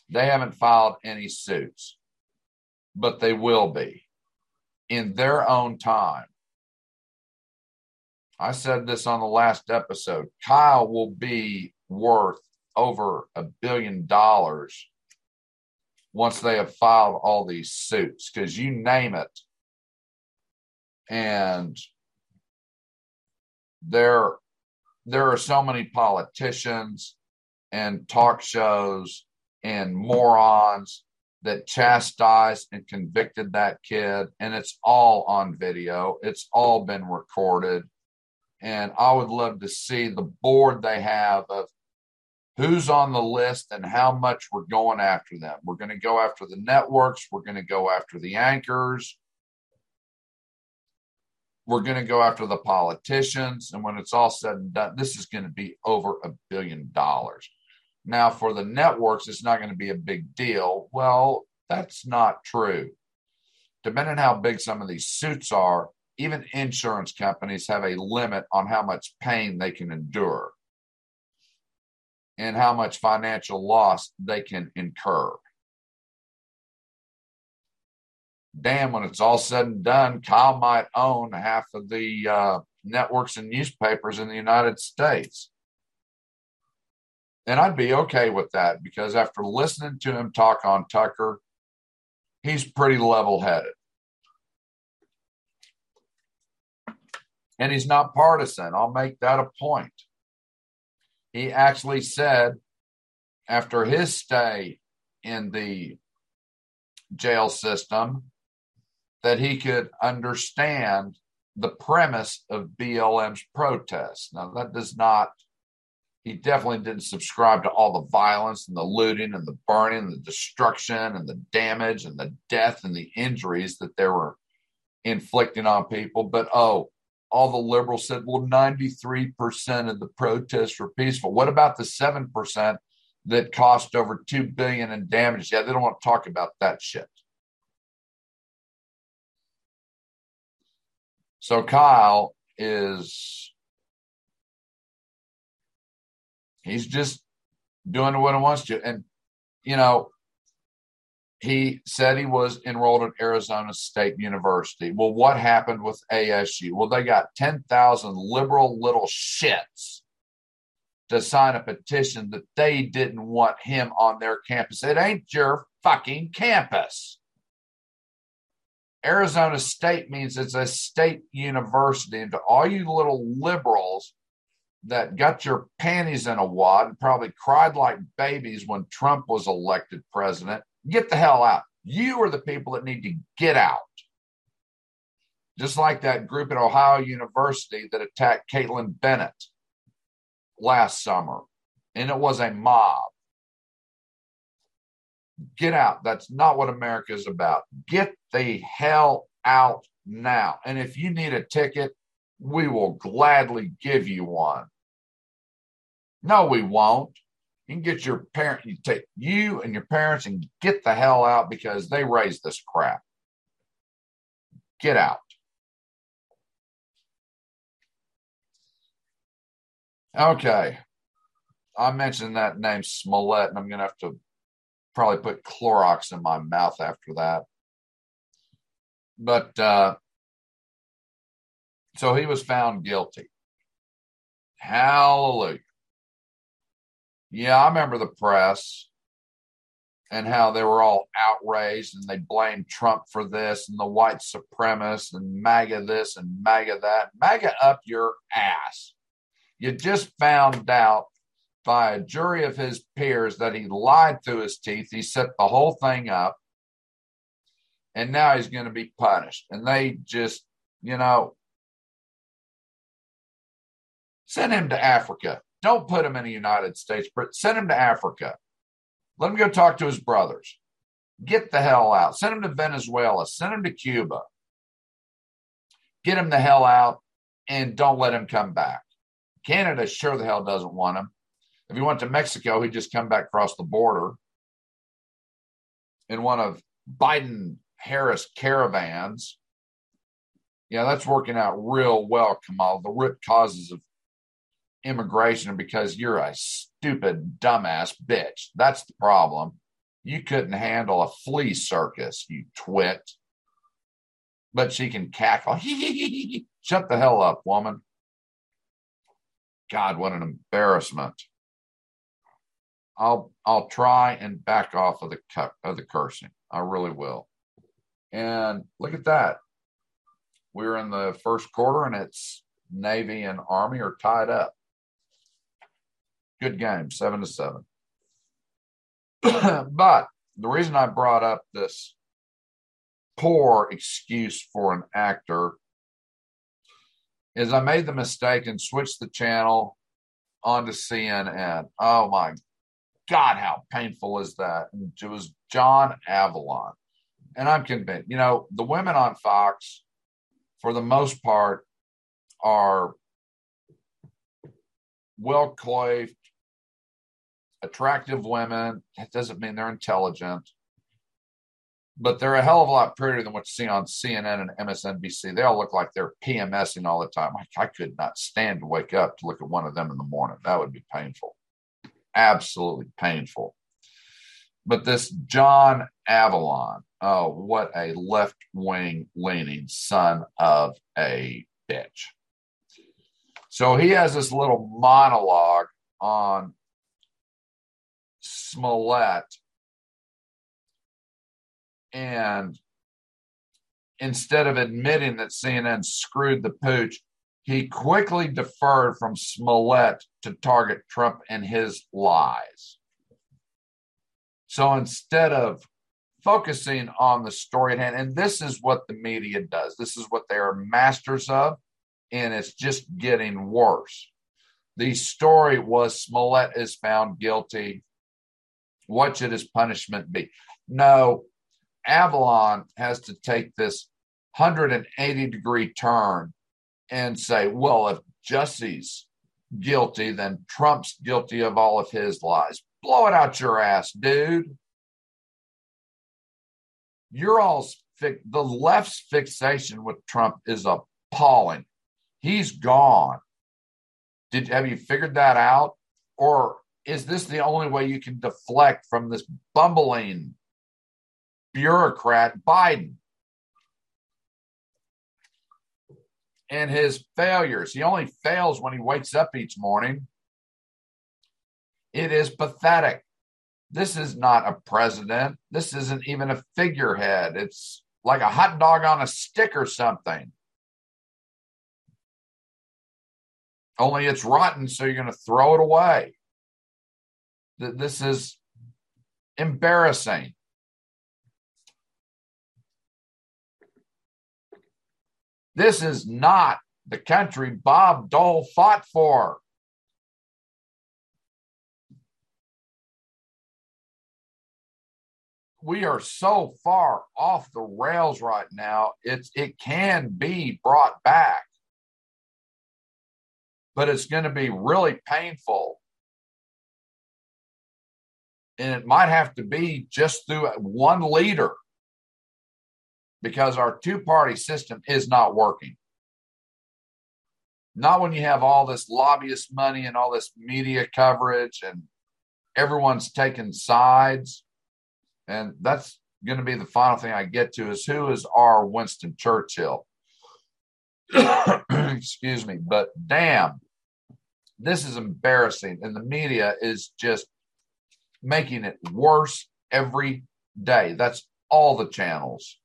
[SPEAKER 1] they haven't filed any suits, but they will be in their own time. I said this on the last episode. Kyle will be worth over a billion dollars once they have filed all these suits, because you name it. And there, there are so many politicians and talk shows and morons that chastised and convicted that kid. And it's all on video, it's all been recorded and I would love to see the board they have of who's on the list and how much we're going after them. We're going to go after the networks, we're going to go after the anchors, we're going to go after the politicians. And when it's all said and done, this is going to be over a billion dollars. Now, for the networks, it's not going to be a big deal. Well, that's not true. Depending on how big some of these suits are, even insurance companies have a limit on how much pain they can endure and how much financial loss they can incur. Damn, when it's all said and done, Kyle might own half of the uh, networks and newspapers in the United States. And I'd be okay with that because after listening to him talk on Tucker, he's pretty level headed. And he's not partisan. I'll make that a point he actually said after his stay in the jail system that he could understand the premise of BLM's protest. Now, that does not, he definitely didn't subscribe to all the violence and the looting and the burning and the destruction and the damage and the death and the injuries that they were inflicting on people. But oh, all the liberals said, well, 93% of the protests were peaceful. What about the 7% that cost over 2 billion in damage? Yeah, they don't want to talk about that shit. So Kyle is he's just doing what he wants to. And you know, he said he was enrolled at Arizona State University. Well, what happened with ASU? Well, they got 10,000 liberal little shits to sign a petition that they didn't want him on their campus. It ain't your fucking campus. Arizona State means it's a state university. And to all you little liberals that got your panties in a wad and probably cried like babies when Trump was elected president, Get the hell out. You are the people that need to get out. Just like that group at Ohio University that attacked Kaitlin Bennett last summer, and it was a mob. Get out. That's not what America is about. Get the hell out now. And if you need a ticket, we will gladly give you one. No, we won't. You can get your parent, you take you and your parents and get the hell out because they raised this crap. Get out. Okay. I mentioned that name Smollett, and I'm going to have to probably put Clorox in my mouth after that. But uh, so he was found guilty. Hallelujah. Yeah, I remember the press and how they were all outraged and they blamed Trump for this and the white supremacists and MAGA this and MAGA that. MAGA up your ass. You just found out by a jury of his peers that he lied through his teeth. He set the whole thing up. And now he's going to be punished. And they just, you know, send him to Africa. Don't put him in the United States, but send him to Africa. Let him go talk to his brothers. Get the hell out. Send him to Venezuela. Send him to Cuba. Get him the hell out and don't let him come back. Canada sure the hell doesn't want him. If he went to Mexico, he'd just come back across the border in one of Biden Harris caravans. Yeah, that's working out real well, Kamal. The root causes of immigration are because you're a stupid dumbass bitch. That's the problem. You couldn't handle a flea circus, you twit. But she can cackle. Shut the hell up, woman. God, what an embarrassment. I'll I'll try and back off of the of the cursing. I really will. And look at that. We're in the first quarter and it's Navy and Army are tied up. Good game, seven to seven. but the reason I brought up this poor excuse for an actor is I made the mistake and switched the channel onto CNN. Oh my God, how painful is that? And it was John Avlon. And I'm convinced, you know, the women on Fox, for the most part, are well coiffed, attractive women. That doesn't mean they're intelligent, but they're a hell of a lot prettier than what you see on CNN and MSNBC. They all look like they're PMSing all the time. I could not stand to wake up to look at one of them in the morning. That would be painful, absolutely painful. But this John Avlon, oh, what a left wing leaning son of a bitch. So he has this little monologue on Smollett. And instead of admitting that CNN screwed the pooch, he quickly deferred from Smollett to target Trump and his lies. So instead of focusing on the story at hand, and this is what the media does, this is what they are masters of, and it's just getting worse. The story was Smollett is found guilty what should his punishment be? No, Avlon has to take this 180 degree turn and say, well, if Jussie's guilty, then Trump's guilty of all of his lies. Blow it out your ass, dude. You're all fi- the left's fixation with Trump is appalling. He's gone. Did have you figured that out? Or is this the only way you can deflect from this bumbling bureaucrat Biden and his failures? He only fails when he wakes up each morning. It is pathetic. This is not a president. This isn't even a figurehead. It's like a hot dog on a stick or something. Only it's rotten, so you're going to throw it away. This is embarrassing. This is not the country Bob Dole fought for. We are so far off the rails right now. It's it can be brought back. But it's going to be really painful and it might have to be just through one leader because our two party system is not working. Not when you have all this lobbyist money and all this media coverage and everyone's taking sides. And that's going to be the final thing I get to is who is our Winston Churchill? Excuse me. But damn, this is embarrassing. And the media is just making it worse every day. That's all the channels.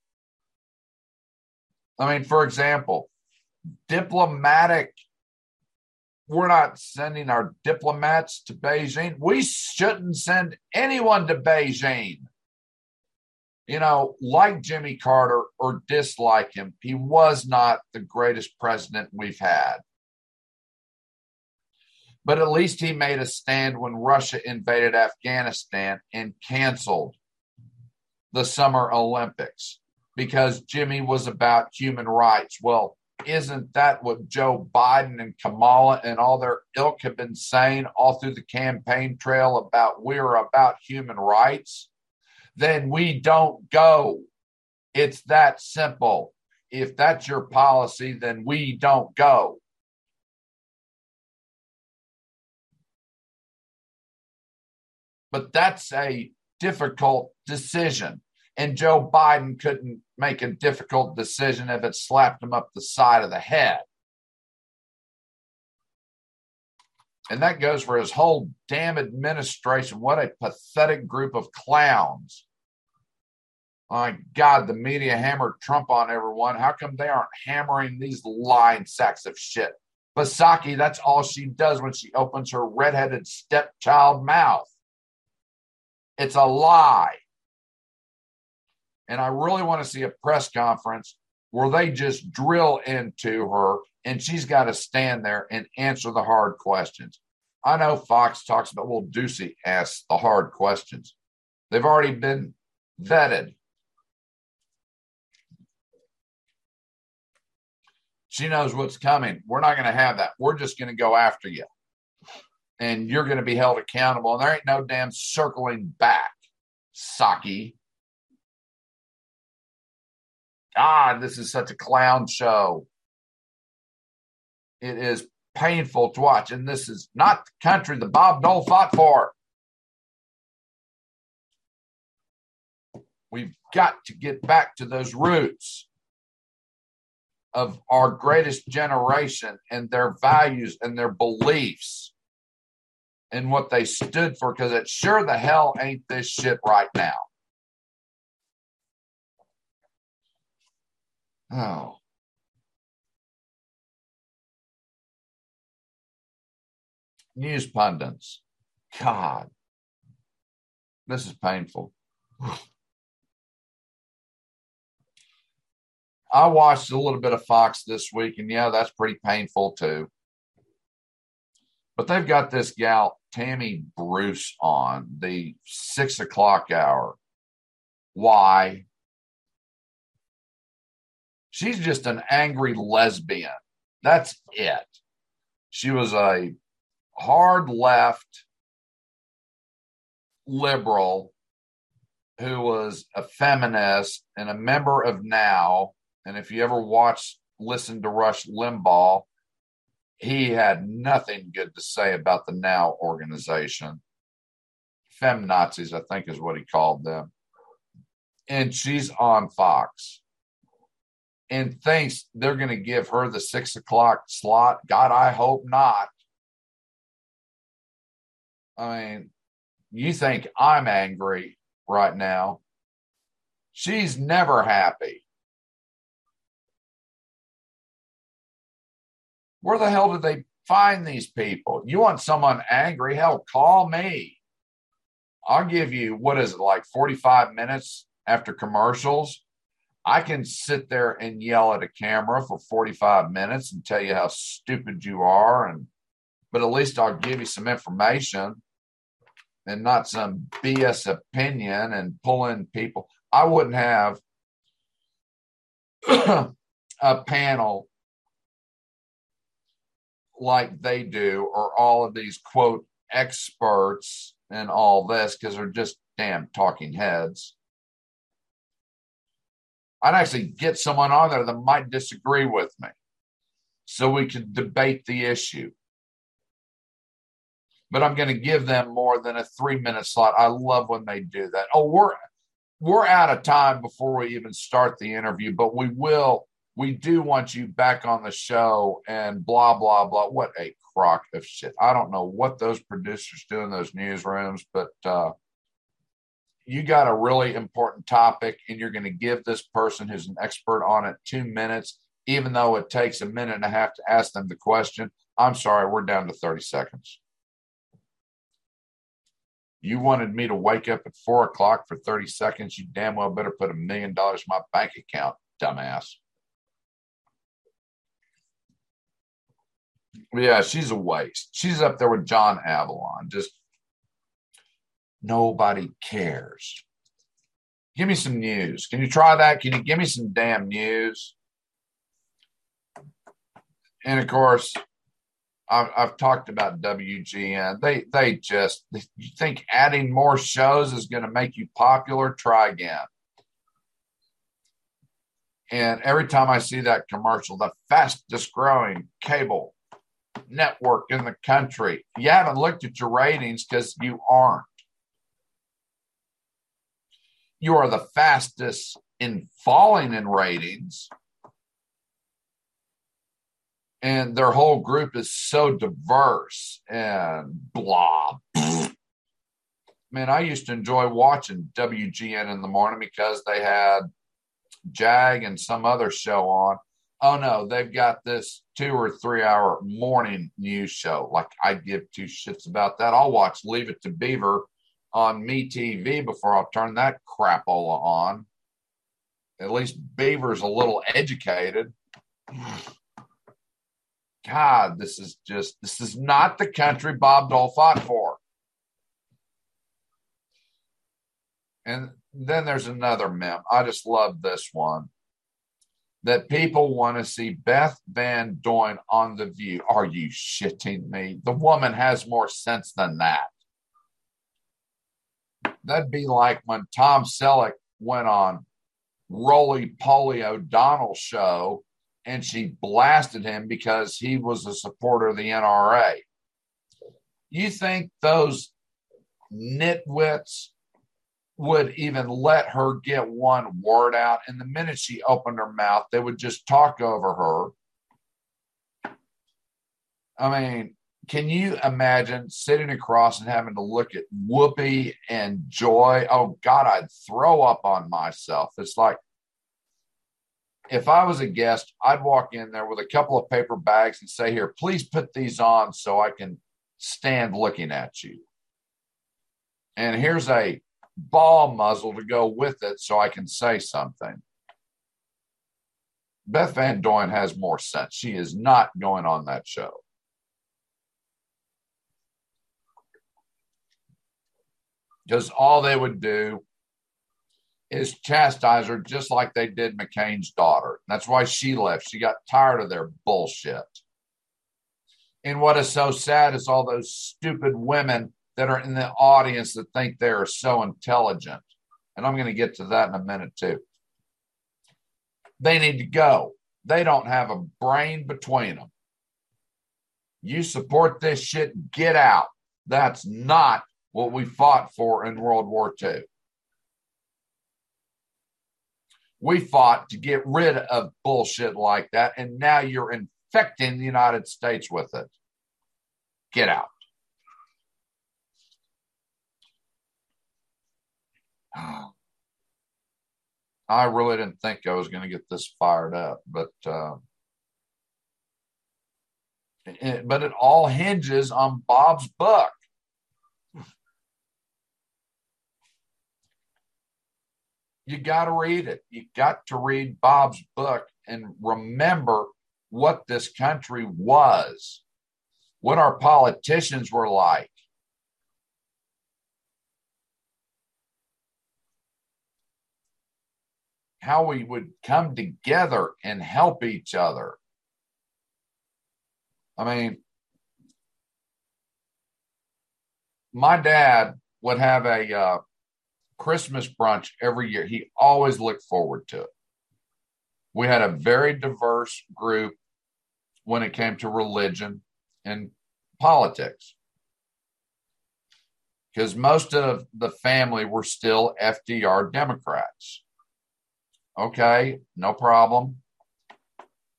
[SPEAKER 1] I mean, for example, diplomatic, we're not sending our diplomats to Beijing. We shouldn't send anyone to Beijing. You know, like Jimmy Carter or dislike him, he was not the greatest president we've had. But at least he made a stand when Russia invaded Afghanistan and canceled the Summer Olympics because Jimmy was about human rights. Well, isn't that what Joe Biden and Kamala and all their ilk have been saying all through the campaign trail about we're about human rights? Then we don't go. It's that simple. If that's your policy, then we don't go. but that's a difficult decision. And Joe Biden couldn't make a difficult decision if it slapped him up the side of the head. And that goes for his whole damn administration. What a pathetic group of clowns. My God, the media hammered Trump on everyone. How come they aren't hammering these lying sacks of shit? Psaki, that's all she does when she opens her redheaded stepchild mouth. It's a lie. And I really want to see a press conference where they just drill into her and she's got to stand there and answer the hard questions. I know Fox talks about, well, Doocy asks the hard questions. They've already been vetted. She knows what's coming. We're not going to have that. We're just going to go after you. And you're going to be held accountable. And there ain't no damn circling back, Psaki. God, this is such a clown show. It is painful to watch. And this is not the country that Bob Dole fought for. We've got to get back to those roots of our greatest generation and their values and their beliefs and what they stood for because it sure the hell ain't this shit right now. Oh. News pundits. God. This is painful. I watched a little bit of Fox this week, and yeah, that's pretty painful too. But they've got this gal, Tammy Bruce, on the six o'clock hour. Why? She's just an angry lesbian. That's it. She was a hard left liberal who was a feminist and a member of NOW and if you ever watch, listen to Rush Limbaugh, he had nothing good to say about the Now organization. Fem Nazis, I think, is what he called them. And she's on Fox and thinks they're going to give her the six o'clock slot. God, I hope not. I mean, you think I'm angry right now. She's never happy. Where the hell did they find these people? You want someone angry? Hell, call me. I'll give you, what is it, like 45 minutes after commercials? I can sit there and yell at a camera for 45 minutes and tell you how stupid you are and but at least I'll give you some information and not some BS opinion and pull in people. I wouldn't have a panel like they do or all of these quote experts and all this because they're just damn talking heads. I'd actually get someone on there that might disagree with me so we could debate the issue. But I'm going to give them more than a three minute slot. I love when they do that. Oh, we're we're out of time before we even start the interview, but we will we do want you back on the show and blah blah blah what a crock of shit i don't know what those producers do in those newsrooms but uh, you got a really important topic and you're going to give this person who's an expert on it two minutes even though it takes a minute and a half to ask them the question. I'm sorry we're down to 30 seconds. You wanted me to wake up at four o'clock for 30 seconds? You damn well better put a million dollars in my bank account dumbass. Yeah, she's a waste. She's up there with John Avlon, Just nobody cares. Give me some news. Can you try that? Can you give me some damn news? And of course, I've, I've talked about WGN. They they just you think adding more shows is going to make you popular? Try again. And every time I see that commercial, the fastest growing cable network in the country. You haven't looked at your ratings because you aren't. You are the fastest in falling in ratings. And their whole group is so diverse and blah. Man, I used to enjoy watching WGN in the morning because they had Jag and some other show on oh no, they've got this two or three hour morning news show. Like I give two shits about that. I'll watch Leave It to Beaver on Me TV before I'll turn that crapola on. At least Beaver's a little educated. God, this is just, this is not the country Bob Dole fought for. And then there's another meme. I just love this one that people want to see Beth Van Duyne on The View. Are you shitting me? The woman has more sense than that. That'd be like when Tom Selleck went on Roly Poly O'Donnell show and she blasted him because he was a supporter of the NRA. You think those nitwits would even let her get one word out? And the minute she opened her mouth, they would just talk over her. I mean, can you imagine sitting across and having to look at Whoopi and Joy? Oh God, I'd throw up on myself. It's like if I was a guest, I'd walk in there with a couple of paper bags and say, Here, please put these on so I can stand looking at you. And here's a ball muzzle to go with it so I can say something. Beth Van Duyne has more sense. She is not going on that show. Because all they would do is chastise her just like they did McCain's daughter. That's why she left. She got tired of their bullshit. And what is so sad is all those stupid women that are in the audience that think they are so intelligent. And I'm going to get to that in a minute too. They need to go. They don't have a brain between them. You support this shit, get out. That's not what we fought for in World War II. We fought to get rid of bullshit like that, and now you're infecting the United States with it. Get out. I really didn't think I was going to get this fired up, but uh, it, but it all hinges on Bob's book. You got to read it. You got to read Bob's book and remember what this country was, what our politicians were like. How we would come together and help each other. I mean, my dad would have a uh, Christmas brunch every year. He always looked forward to it. We had a very diverse group when it came to religion and politics. Because most of the family were still FDR Democrats. Okay, no problem.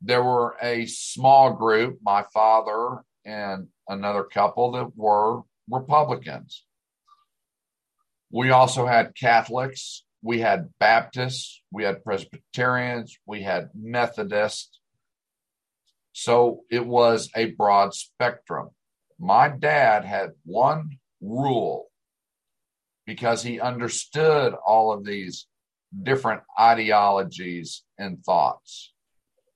[SPEAKER 1] There were a small group, my father and another couple that were Republicans. We also had Catholics, we had Baptists, we had Presbyterians, we had Methodists. So it was a broad spectrum. My dad had one rule because he understood all of these different ideologies and thoughts.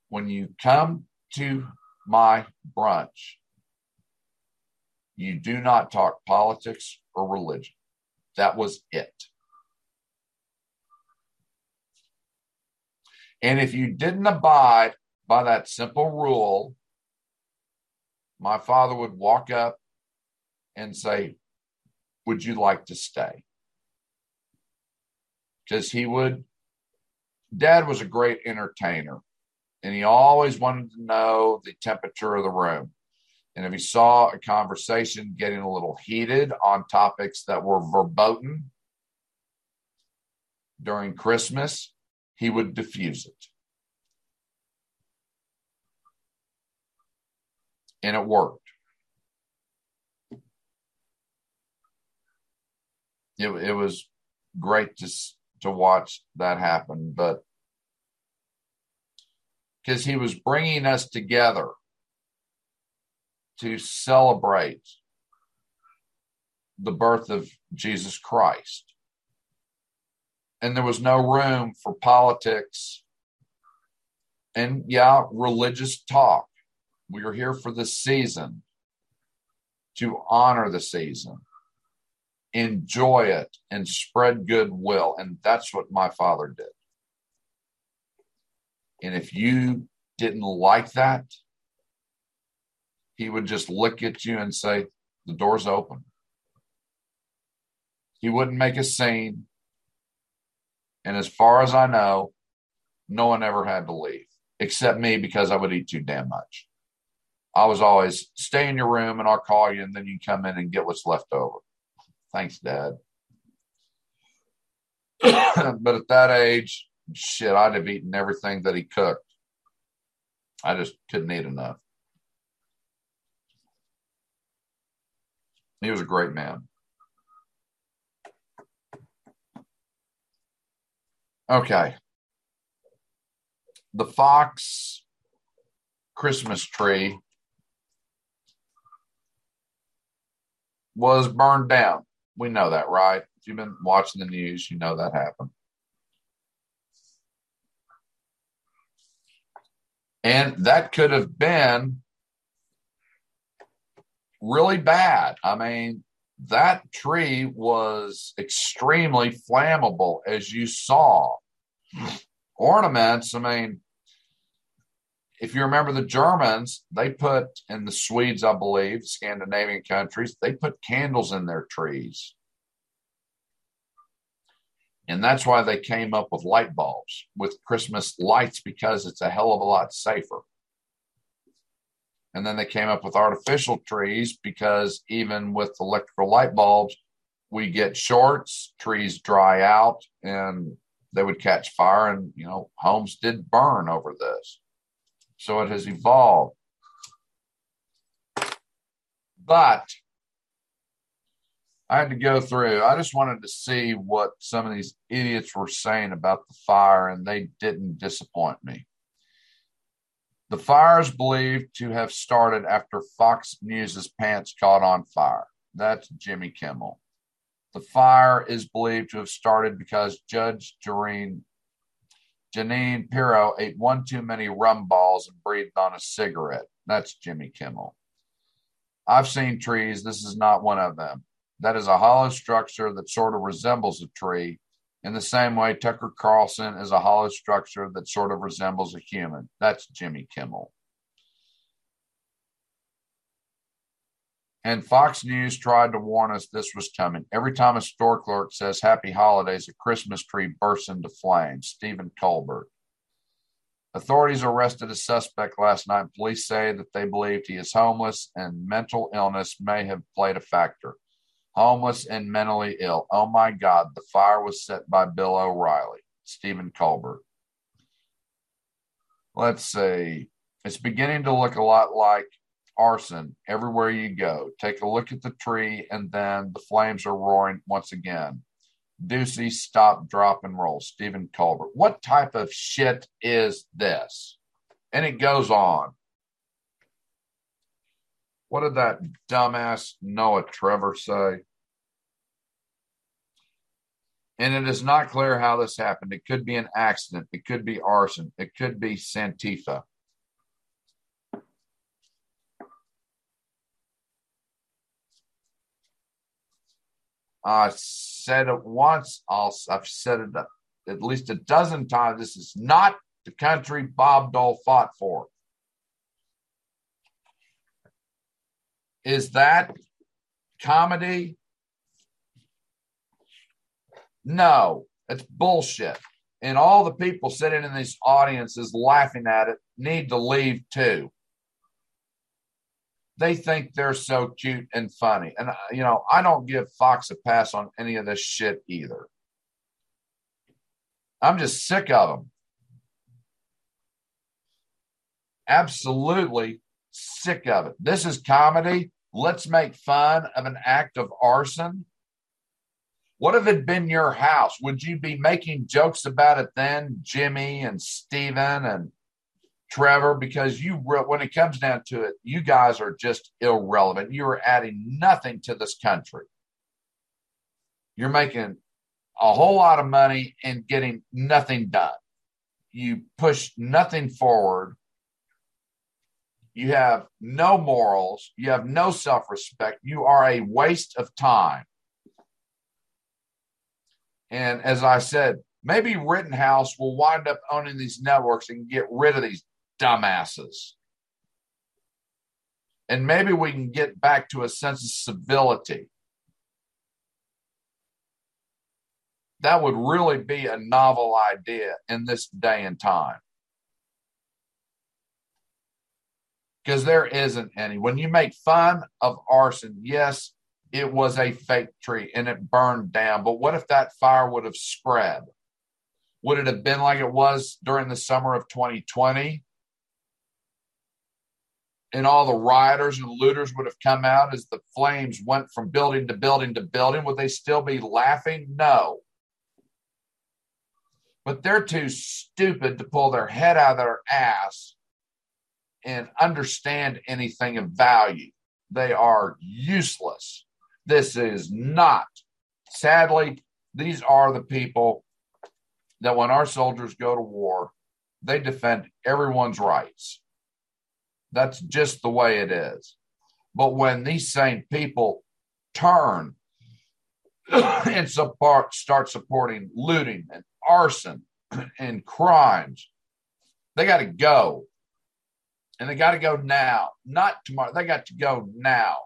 [SPEAKER 1] When you come to my brunch, you do not talk politics or religion. That was it. And if you didn't abide by that simple rule, my father would walk up and say, Would you like to stay? Because he would, dad was a great entertainer and he always wanted to know the temperature of the room. And if he saw a conversation getting a little heated on topics that were verboten during Christmas, he would diffuse it. And it worked. It, it was great to, to watch that happen, but because he was bringing us together to celebrate the birth of Jesus Christ. And there was no room for politics and, yeah, religious talk. We are here for the season to honor the season, enjoy it, and spread goodwill. And that's what my father did. And if you didn't like that, he would just look at you and say, The door's open. He wouldn't make a scene. And as far as I know, no one ever had to leave except me because I would eat too damn much. I was always stay in your room and I'll call you and then you come in and get what's left over. Thanks, Dad. but at that age, shit, I'd have eaten everything that he cooked. I just couldn't eat enough. He was a great man. Okay. The Fox Christmas tree was burned down. We know that, right? If you've been watching the news, you know that happened. And that could have been really bad. I mean, that tree was extremely flammable, as you saw. Ornaments, I mean, if you remember the Germans, they put in the Swedes, I believe, Scandinavian countries, they put candles in their trees. And that's why they came up with light bulbs with Christmas lights because it's a hell of a lot safer. And then they came up with artificial trees because even with electrical light bulbs, we get shorts, trees dry out, and they would catch fire. And, you know, homes did burn over this. So it has evolved. But I had to go through. I just wanted to see what some of these idiots were saying about the fire, and they didn't disappoint me. The fire is believed to have started after Fox News's pants caught on fire. That's Jimmy Kimmel. The fire is believed to have started because Judge Doreen Jeanine Pirro ate one too many rum balls and breathed on a cigarette. That's Jimmy Kimmel. I've seen trees. This is not one of them. That is a hollow structure that sort of resembles a tree. In the same way, Tucker Carlson is a hollow structure that sort of resembles a human. That's Jimmy Kimmel. And Fox News tried to warn us this was coming. Every time a store clerk says happy holidays, a Christmas tree bursts into flames. Stephen Colbert. Authorities arrested a suspect last night. Police say that they believed he is homeless and mental illness may have played a factor homeless and mentally ill. Oh my God, the fire was set by Bill O'Reilly, Stephen Colbert. Let's see. It's beginning to look a lot like arson everywhere you go. Take a look at the tree, and then the flames are roaring once again. Doocy, stop, drop, and roll. Stephen Colbert. What type of shit is this? And it goes on. What did that dumbass Noah Trevor say? And it is not clear how this happened. It could be an accident. It could be arson. It could be Santifa. I said it once. I'll, I've said it at least a dozen times. This is not the country Bob Dole fought for. Is that comedy? No, it's bullshit. And all the people sitting in these audiences laughing at it need to leave too. They think they're so cute and funny. And, uh, you know, I don't give Fox a pass on any of this shit either. I'm just sick of them. Absolutely sick of it. This is comedy. Let's make fun of an act of arson what if it had been your house? Would you be making jokes about it then, Jimmy and Steven and Trevor? Because you, when it comes down to it, you guys are just irrelevant. You are adding nothing to this country. You're making a whole lot of money and getting nothing done. You push nothing forward. You have no morals. You have no self respect. You are a waste of time. And as I said, maybe Rittenhouse will wind up owning these networks and get rid of these dumbasses. And maybe we can get back to a sense of civility. That would really be a novel idea in this day and time. Because there isn't any. When you make fun of arson, yes, it was a fake tree and it burned down. But what if that fire would have spread? Would it have been like it was during the summer of 2020? And all the rioters and looters would have come out as the flames went from building to building to building. Would they still be laughing? No. But they're too stupid to pull their head out of their ass and understand anything of value. They are useless. This is not. Sadly, these are the people that when our soldiers go to war, they defend everyone's rights. That's just the way it is. But when these same people turn and support, start supporting looting and arson and crimes, they got to go. And they got to go now, not tomorrow. They got to go now.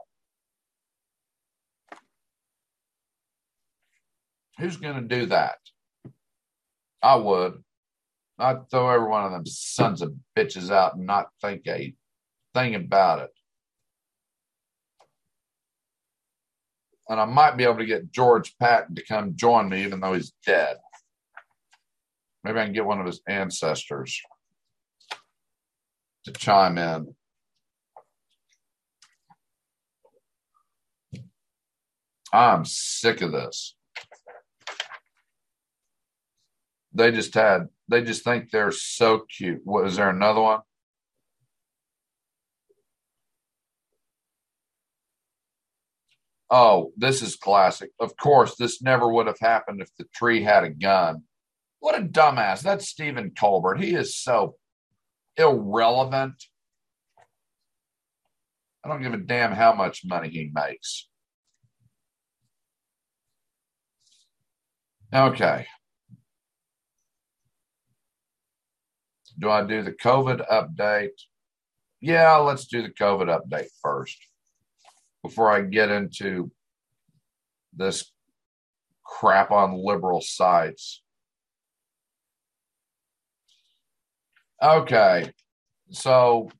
[SPEAKER 1] Who's going to do that? I would. I'd throw every one of them sons of bitches out and not think a thing about it. And I might be able to get George Patton to come join me, even though he's dead. Maybe I can get one of his ancestors to chime in. I'm sick of this. They just had, they just think they're so cute. What is there another one? Oh, this is classic. Of course, this never would have happened if the tree had a gun. What a dumbass. That's Stephen Colbert. He is so irrelevant. I don't give a damn how much money he makes. Okay. Do I do the COVID update? Yeah, let's do the COVID update first before I get into this crap on liberal sites. Okay, so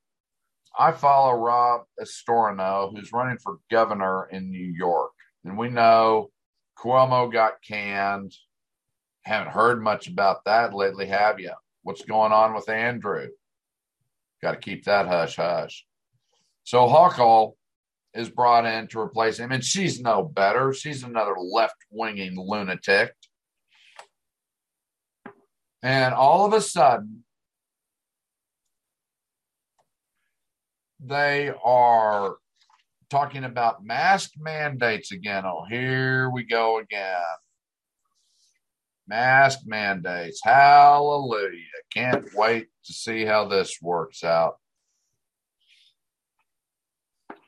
[SPEAKER 1] I follow Rob Astorino, who's running for governor in New York. And we know Cuomo got canned. Haven't heard much about that lately, have you? what's going on with Andrew. Got to keep that hush hush. So Hochul is brought in to replace him, and she's no better. She's another left winging lunatic. And all of a sudden, they are talking about mask mandates again. Oh, here we go again. Mask mandates. Hallelujah. Can't wait to see how this works out.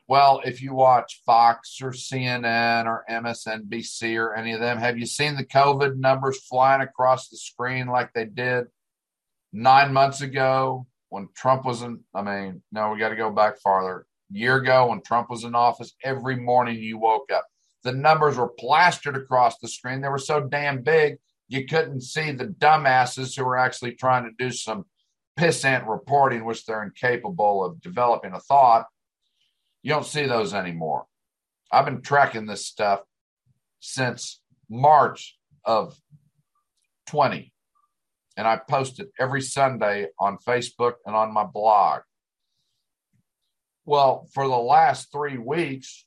[SPEAKER 1] Well, if you watch Fox or CNN or MSNBC or any of them, have you seen the COVID numbers flying across the screen like they did nine months ago when Trump was in? I mean, no, we got to go back farther. A year ago when Trump was in office, every morning you woke up. The numbers were plastered across the screen. They were so damn big, you couldn't see the dumbasses who were actually trying to do some pissant reporting, which they're incapable of developing a thought. You don't see those anymore. I've been tracking this stuff since March of 20, and I post it every Sunday on Facebook and on my blog. Well, for the last three weeks,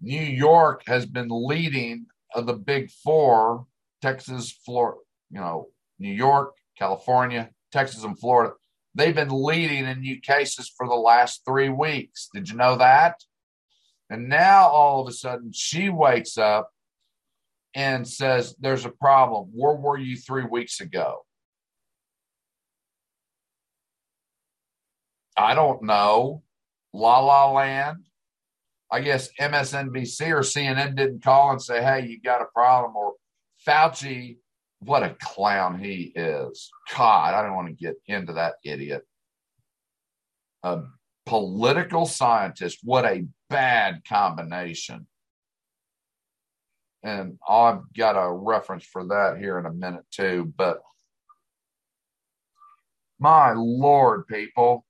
[SPEAKER 1] New York has been leading the big four Texas, Florida, you know, New York, California, Texas, and Florida. They've been leading in new cases for the last three weeks. Did you know that? And now all of a sudden she wakes up and says, There's a problem. Where were you three weeks ago? I don't know. La La Land. I guess MSNBC or CNN didn't call and say, hey, you got a problem. Or Fauci, what a clown he is. God, I don't want to get into that idiot. A political scientist, what a bad combination. And I've got a reference for that here in a minute, too. But my Lord, people,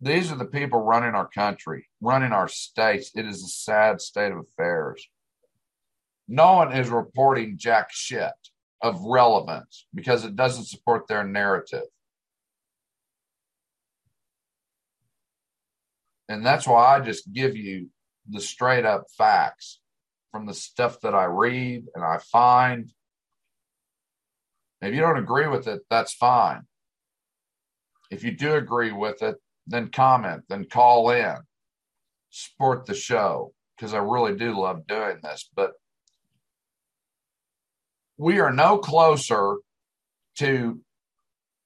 [SPEAKER 1] these are the people running our country, running our states. It is a sad state of affairs. No one is reporting jack shit of relevance because it doesn't support their narrative. And that's why I just give you the straight up facts from the stuff that I read and I find. If you don't agree with it, that's fine. If you do agree with it, then comment, then call in, support the show because I really do love doing this. But we are no closer to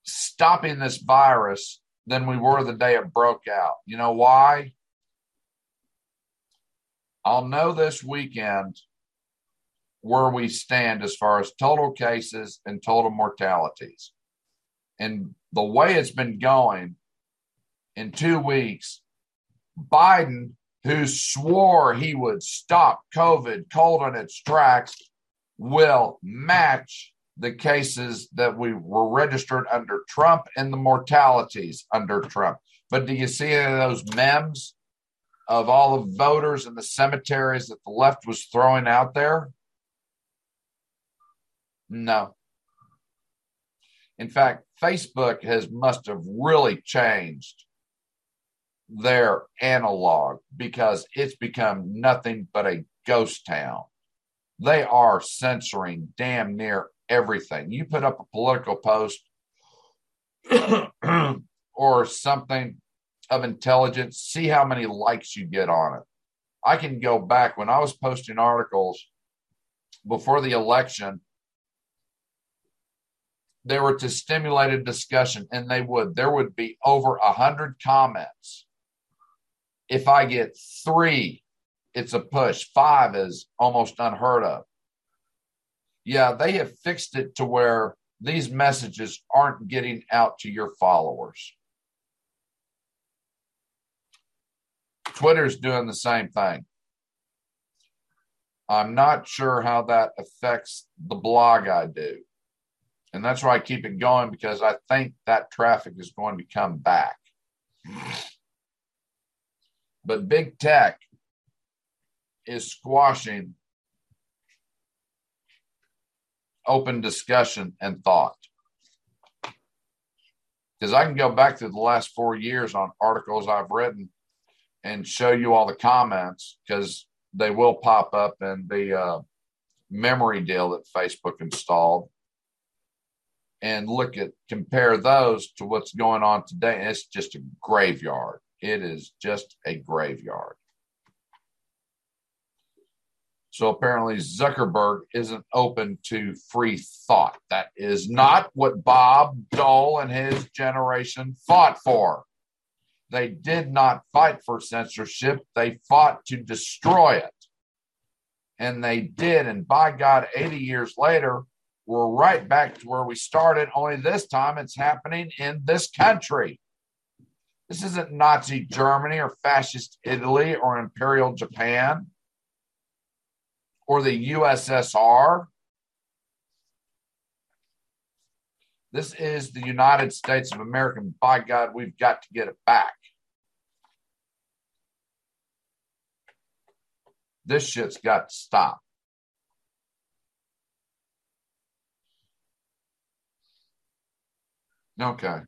[SPEAKER 1] stopping this virus than we were the day it broke out. You know why? I'll know this weekend where we stand as far as total cases and total mortalities. And the way it's been going, in two weeks, Biden, who swore he would stop COVID cold on its tracks, will match the cases that we were registered under Trump and the mortalities under Trump. But do you see any of those memes of all the voters in the cemeteries that the left was throwing out there? No. In fact, Facebook has must have really changed their analog because it's become nothing but a ghost town. They are censoring damn near everything. You put up a political post or something of intelligence, see how many likes you get on it. I can go back when I was posting articles before the election, they were to stimulate a discussion, and they would. There would be over a hundred comments if I get three, it's a push. Five is almost unheard of. Yeah, they have fixed it to where these messages aren't getting out to your followers. Twitter's doing the same thing. I'm not sure how that affects the blog I do. And that's why I keep it going because I think that traffic is going to come back. But big tech is squashing open discussion and thought. Because I can go back to the last four years on articles I've written and show you all the comments because they will pop up in the uh, memory deal that Facebook installed and look at compare those to what's going on today. And it's just a graveyard. It is just a graveyard. So apparently, Zuckerberg isn't open to free thought. That is not what Bob Dole and his generation fought for. They did not fight for censorship, they fought to destroy it. And they did. And by God, 80 years later, we're right back to where we started, only this time it's happening in this country. This isn't Nazi Germany or fascist Italy or Imperial Japan or the USSR. This is the United States of America. By God, we've got to get it back. This shit's got to stop. Okay.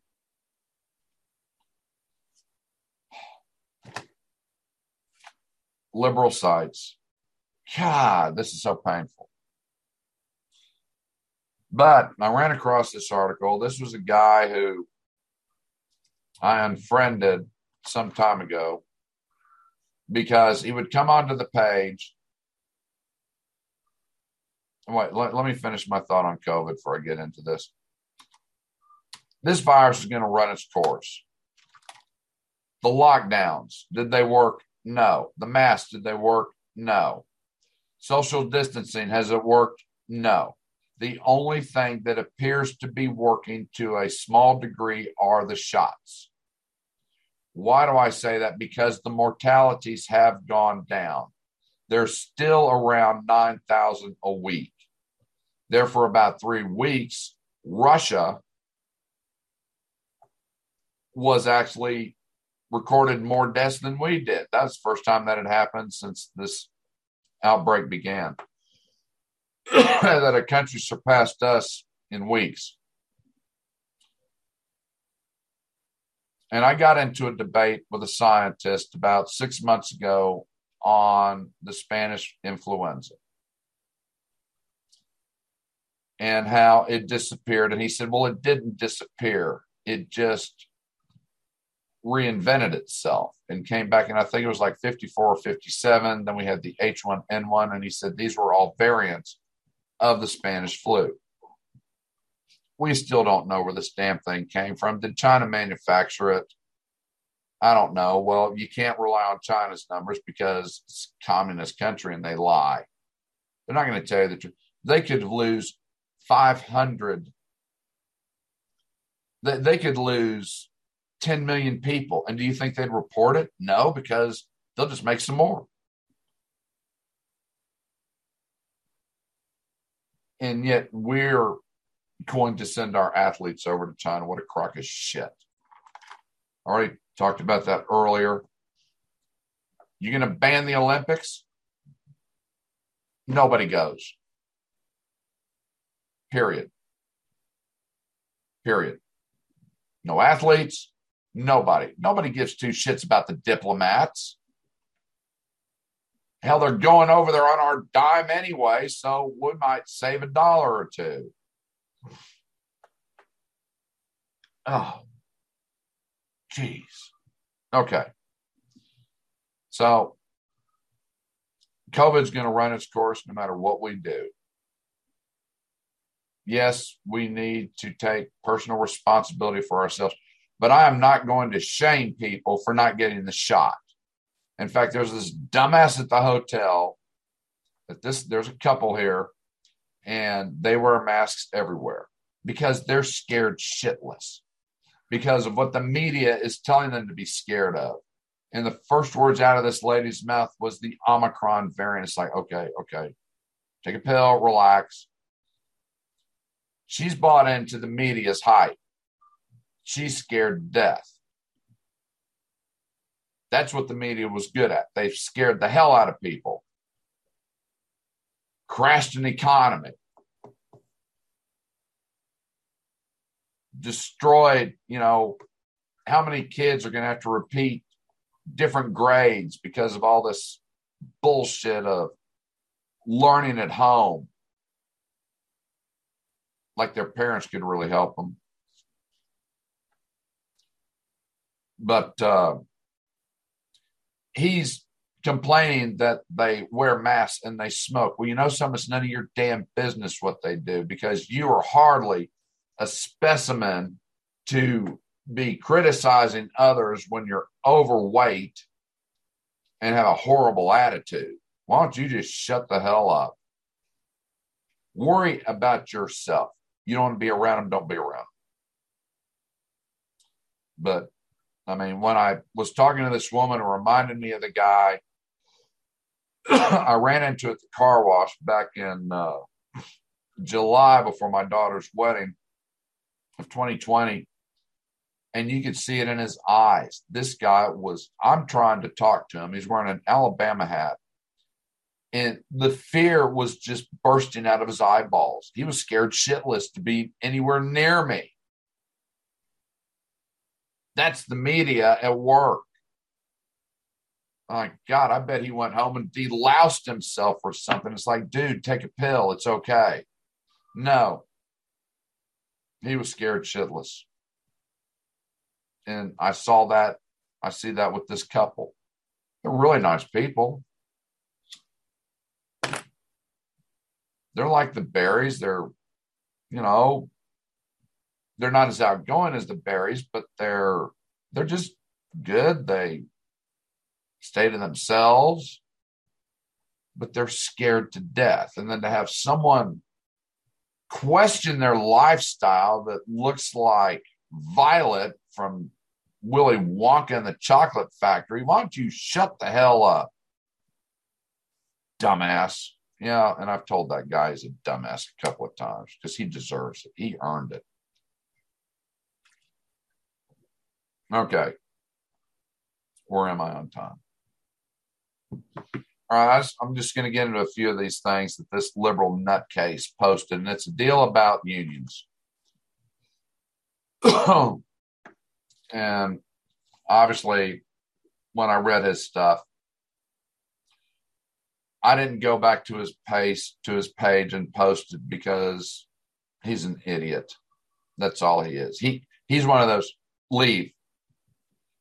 [SPEAKER 1] liberal sites. God, this is so painful. But I ran across this article. This was a guy who I unfriended some time ago because he would come onto the page. Wait, let, let me finish my thought on COVID before I get into this. this virus is going to run its course. The lockdowns, did they work? No. The masks, did they work? No. Social distancing, has it worked? No. The only thing that appears to be working to a small degree are the shots. Why do I say that? Because the mortalities have gone down. They're still around 9,000 a week. There for about three weeks, Russia was actually recorded more deaths than we did. That's the first time that had happened since this outbreak began. that a country surpassed us in weeks. And I got into a debate with a scientist about six months ago on the Spanish influenza and how it disappeared. And he said, Well, it didn't disappear, it just reinvented itself and came back. And I think it was like 54 or 57. Then we had the H1N1. And he said these were all variants of the Spanish flu. We still don't know where this damn thing came from. Did China manufacture it? I don't know. Well, you can't rely on China's numbers because it's a communist country and they lie. They're not going to tell you the truth. They could lose 500. They, they could lose 10 million people. And do you think they'd report it? No, because they'll just make some more. And yet we're going to send our athletes over to China. What a crock of shit. Already talked about that earlier. You're going to ban the Olympics? Nobody goes. Period. Period. No athletes, Nobody. Nobody gives two shits about the diplomats. Hell, they're going over there on our dime anyway, so we might save a dollar or two. Oh, jeez. Okay. So, COVID's going to run its course no matter what we do. Yes, we need to take personal responsibility for ourselves but I am not going to shame people for not getting the shot. In fact, there's this dumbass at the hotel that this there's a couple here and they wear masks everywhere because they're scared shitless because of what the media is telling them to be scared of. And the first words out of this lady's mouth was the Omicron variant. It's like, okay, okay, take a pill, relax. She's bought into the media's hype she's scared to death. That's what the media was good at. They scared the hell out of people, crashed an economy, destroyed, you know, how many kids are going to have to repeat different grades because of all this bullshit of learning at home like their parents could really help them but uh, he's complaining that they wear masks and they smoke. Well, you know something? It's none of your damn business what they do because you are hardly a specimen to be criticizing others when you're overweight and have a horrible attitude. Why don't you just shut the hell up? Worry about yourself. You don't want to be around them, don't be around them. But I mean, when I was talking to this woman, it reminded me of the guy I ran into at the car wash back in uh, July before my daughter's wedding of 2020. And you could see it in his eyes. This guy was, I'm trying to talk to him. He's wearing an Alabama hat. And the fear was just bursting out of his eyeballs. He was scared shitless to be anywhere near me. That's the media at work. My God, I bet he went home and deloused himself or something. It's like, dude, take a pill. It's okay. No. He was scared shitless. And I saw that. I see that with this couple. They're really nice people. They're like the Berries. They're, you know, they're not as outgoing as the Berries, but they're they're just good. They stay to themselves, but they're scared to death. And then to have someone question their lifestyle that looks like Violet from Willy Wonka and the Chocolate Factory, why don't you shut the hell up? Dumbass. Yeah, and I've told that guy he's a dumbass a couple of times because he deserves it. He earned it. Okay. Where am I on time? All right, I'm just going to get into a few of these things that this liberal nutcase posted, and it's a deal about unions. and obviously, when I read his stuff, I didn't go back to his page to his page and post it because he's an idiot. That's all he is. He he's one of those leave.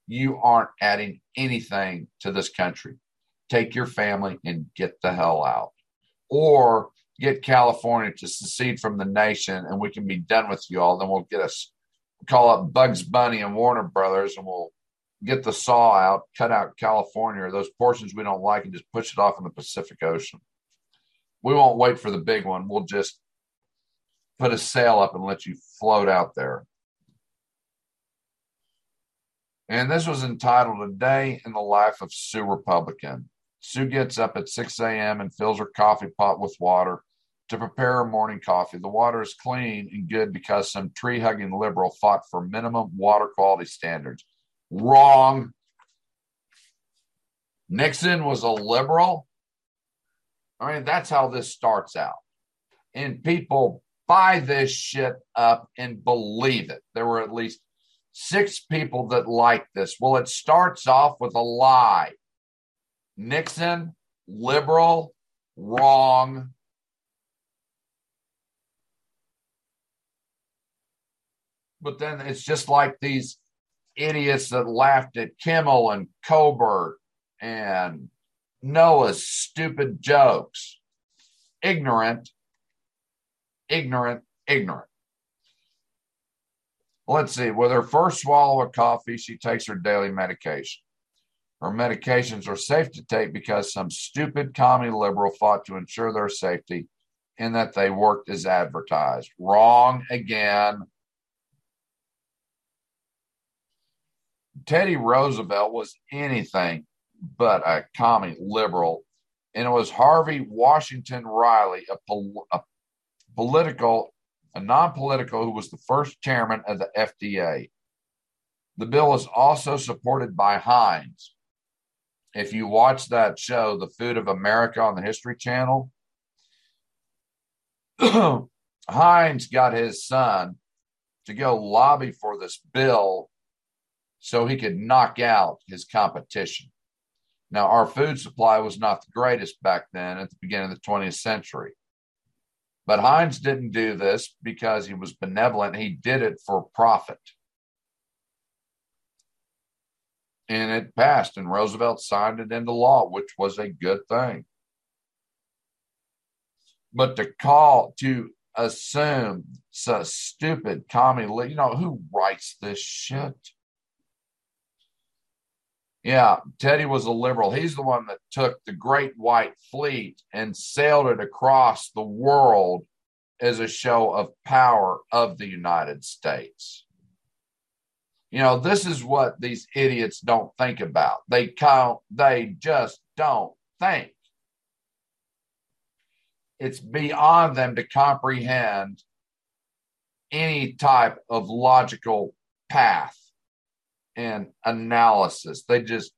[SPEAKER 1] You aren't adding anything to this country. Take your family and get the hell out. Or get California to secede from the nation and we can be done with you all. Then we'll get us call up Bugs Bunny and Warner Brothers and we'll get the saw out, cut out California or those portions we don't like, and just push it off in the Pacific Ocean. We won't wait for the big one. We'll just put a sail up and let you float out there. And this was entitled A Day in the Life of Sue Republican. Sue gets up at 6 a.m. and fills her coffee pot with water to prepare her morning coffee. The water is clean and good because some tree hugging liberal fought for minimum water quality standards. Wrong. Nixon was a liberal. I mean, that's how this starts out. And people buy this shit up and believe it. There were at least six people that like this. Well, it starts off with a lie. Nixon, liberal, wrong. But then it's just like these idiots that laughed at Kimmel and Colbert and Noah's stupid jokes. Ignorant, ignorant, ignorant. Let's see. With her first swallow of coffee, she takes her daily medication. Her medications are safe to take because some stupid commie liberal fought to ensure their safety in that they worked as advertised. Wrong again. Teddy Roosevelt was anything but a commie liberal, and it was Harvey Washington Wiley, a, pol- a political, a non-political, who was the first chairman of the FDA. The bill is also supported by Heinz. If you watch that show, The Food of America on the History Channel, Heinz got his son to go lobby for this bill so he could knock out his competition. Now, our food supply was not the greatest back then at the beginning of the 20th century. But Heinz didn't do this because he was benevolent. He did it for profit. And it passed, and Roosevelt signed it into law, which was a good thing. But to call, to assume so stupid commie, you know, who writes this shit? Yeah, Teddy was a liberal. He's the one that took the Great White Fleet and sailed it across the world as a show of power of the United States. You know, this is what these idiots don't think about. They count, they just don't think. It's beyond them to comprehend any type of logical path and analysis. They just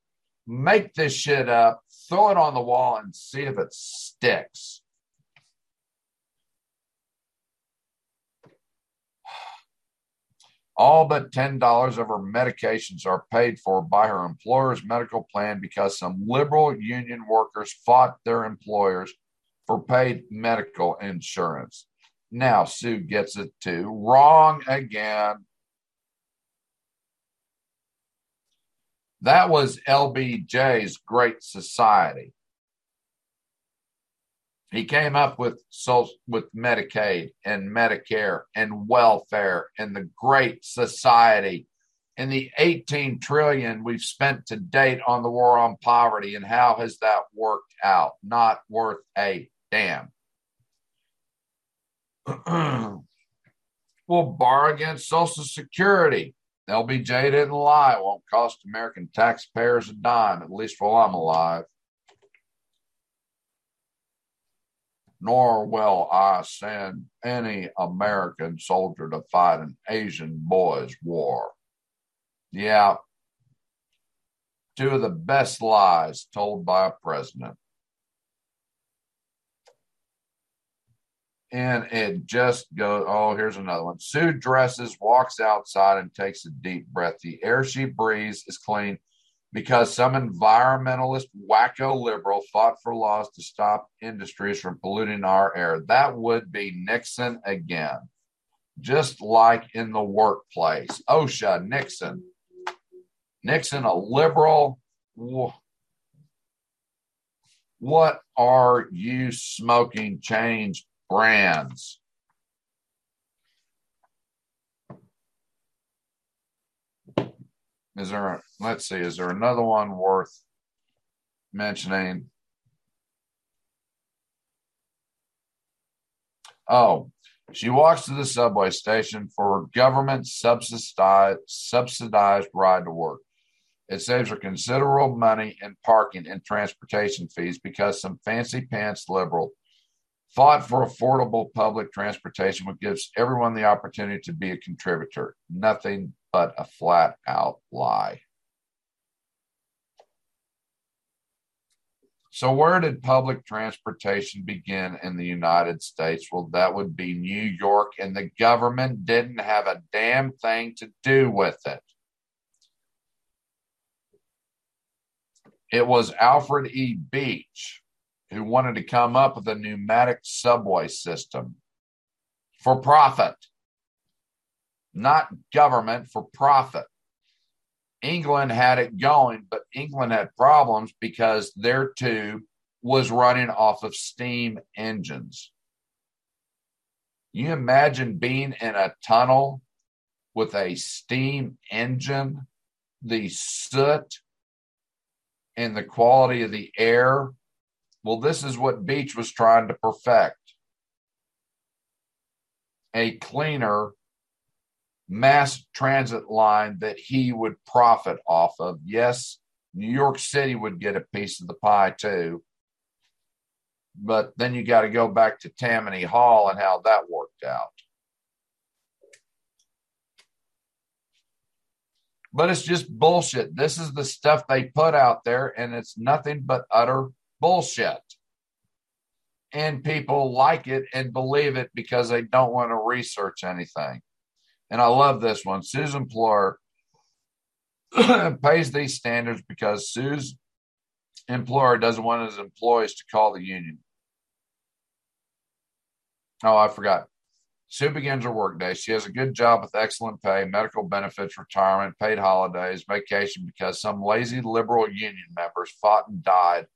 [SPEAKER 1] make this shit up, throw it on the wall, and see if it sticks. All but $10 of her medications are paid for by her employer's medical plan because some liberal union workers fought their employers for paid medical insurance. Now Sue gets it too. Wrong again. That was LBJ's Great Society. He came up with with Medicaid and Medicare and welfare and the Great Society and the 18 trillion we've spent to date on the war on poverty and how has that worked out? Not worth a damn. we'll borrow against Social Security. LBJ didn't lie. It won't cost American taxpayers a dime, at least while I'm alive. Nor will I send any American soldier to fight an Asian boys' war. Yeah. Two of the best lies told by a president. And it just goes, oh, here's another one. Sue dresses, walks outside, and takes a deep breath. The air she breathes is clean because some environmentalist wacko liberal fought for laws to stop industries from polluting our air. That would be Nixon again, just like in the workplace. OSHA, Nixon. Nixon, a liberal. What are you smoking change brands? Is there, let's see, is there another one worth mentioning? Oh, she walks to the subway station for government subsidized, subsidized ride to work. It saves her considerable money in parking and transportation fees because some fancy pants liberal fought for affordable public transportation, which gives everyone the opportunity to be a contributor. Nothing but a flat out lie. So, where did public transportation begin in the United States? Well, that would be New York, and the government didn't have a damn thing to do with it. It was Alfred E. Beach who wanted to come up with a pneumatic subway system for profit, not government, for profit. England had it going, but England had problems because their tube was running off of steam engines. You imagine being in a tunnel with a steam engine, the soot and the quality of the air. Well, this is what Beach was trying to perfect a cleaner mass transit line that he would profit off of. Yes, New York City would get a piece of the pie too. But then you got to go back to Tammany Hall and how that worked out. but it's just bullshit. This is the stuff they put out there, and it's nothing but utter bullshit. And people like it and believe it because they don't want to research anything. And I love this one. Susan employer pays these standards because Sue's employer doesn't want his employees to call the union. Oh, I forgot. Sue begins her workday. She has a good job with excellent pay, medical benefits, retirement, paid holidays, vacation because some lazy liberal union members fought and died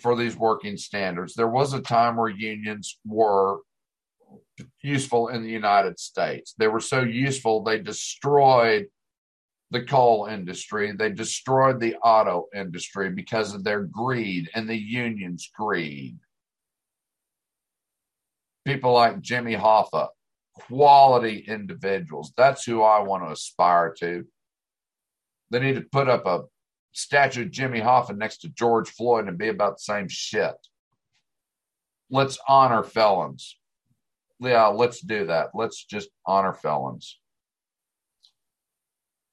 [SPEAKER 1] for these working standards. There was a time where unions were useful in the United States. They were so useful, they destroyed the coal industry, they destroyed the auto industry because of their greed and the union's greed people like Jimmy Hoffa, quality individuals. That's who I want to aspire to. They need to put up a statue of Jimmy Hoffa next to George Floyd and be about the same shit. Let's honor felons. Yeah, let's do that. Let's just honor felons.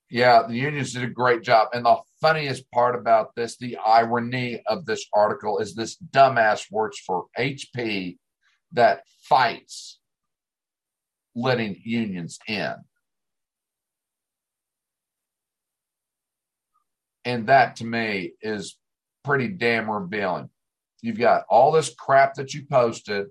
[SPEAKER 1] Yeah, the unions did a great job. And the funniest part about this, the irony of this article, is this dumbass works for HP that fights letting unions in. And that to me is pretty damn revealing. You've got all this crap that you posted.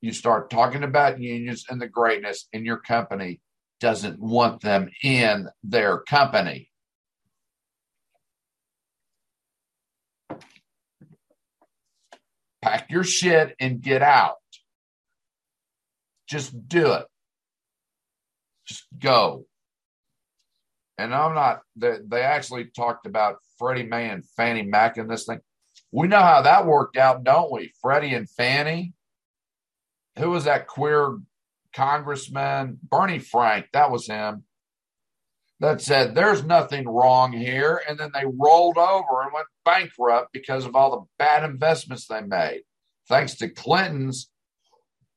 [SPEAKER 1] You start talking about unions and the greatness, and your company doesn't want them in their company. pack your shit and get out. Just do it. Just go. And I'm not, they, they actually talked about Freddie Mae and Fannie Mac in this thing. We know how that worked out, don't we? Freddie and Fannie. Who was that queer congressman? Barney Frank, that was him that said there's nothing wrong here and then they rolled over and went bankrupt because of all the bad investments they made thanks to clinton's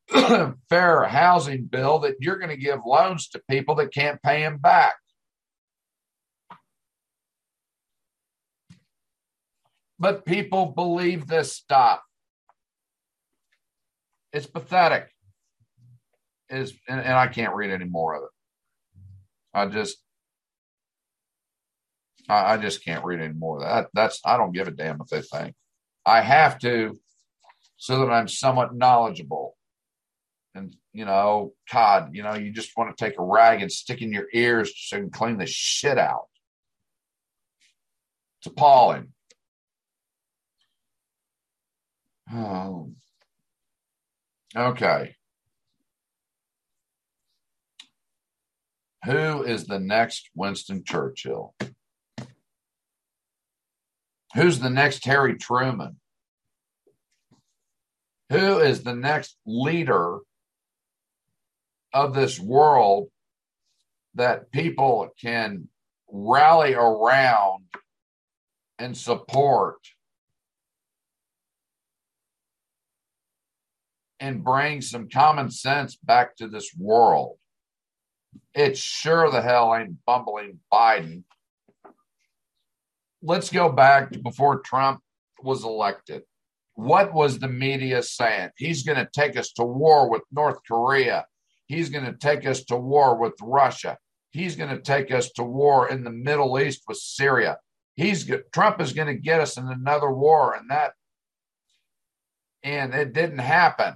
[SPEAKER 1] fair housing bill that you're going to give loans to people that can't pay them back but people believe this stuff it's pathetic is and, and i can't read any more of it i just I, I just can't read any more. That that's I don't give a damn what they think. I have to so that I'm somewhat knowledgeable. And you know, God, you know, you just want to take a rag and stick in your ears so you can clean the shit out. It's appalling. Oh. Okay. Who is the next Winston Churchill? Who's the next Harry Truman? Who is the next leader of this world that people can rally around and support and bring some common sense back to this world? It sure the hell ain't bumbling Biden let's go back to before Trump was elected. What was the media saying? He's going to take us to war with North Korea. He's going to take us to war with Russia. He's going to take us to war in the Middle East with Syria. He's Trump is going to get us in another war, and that, and it didn't happen.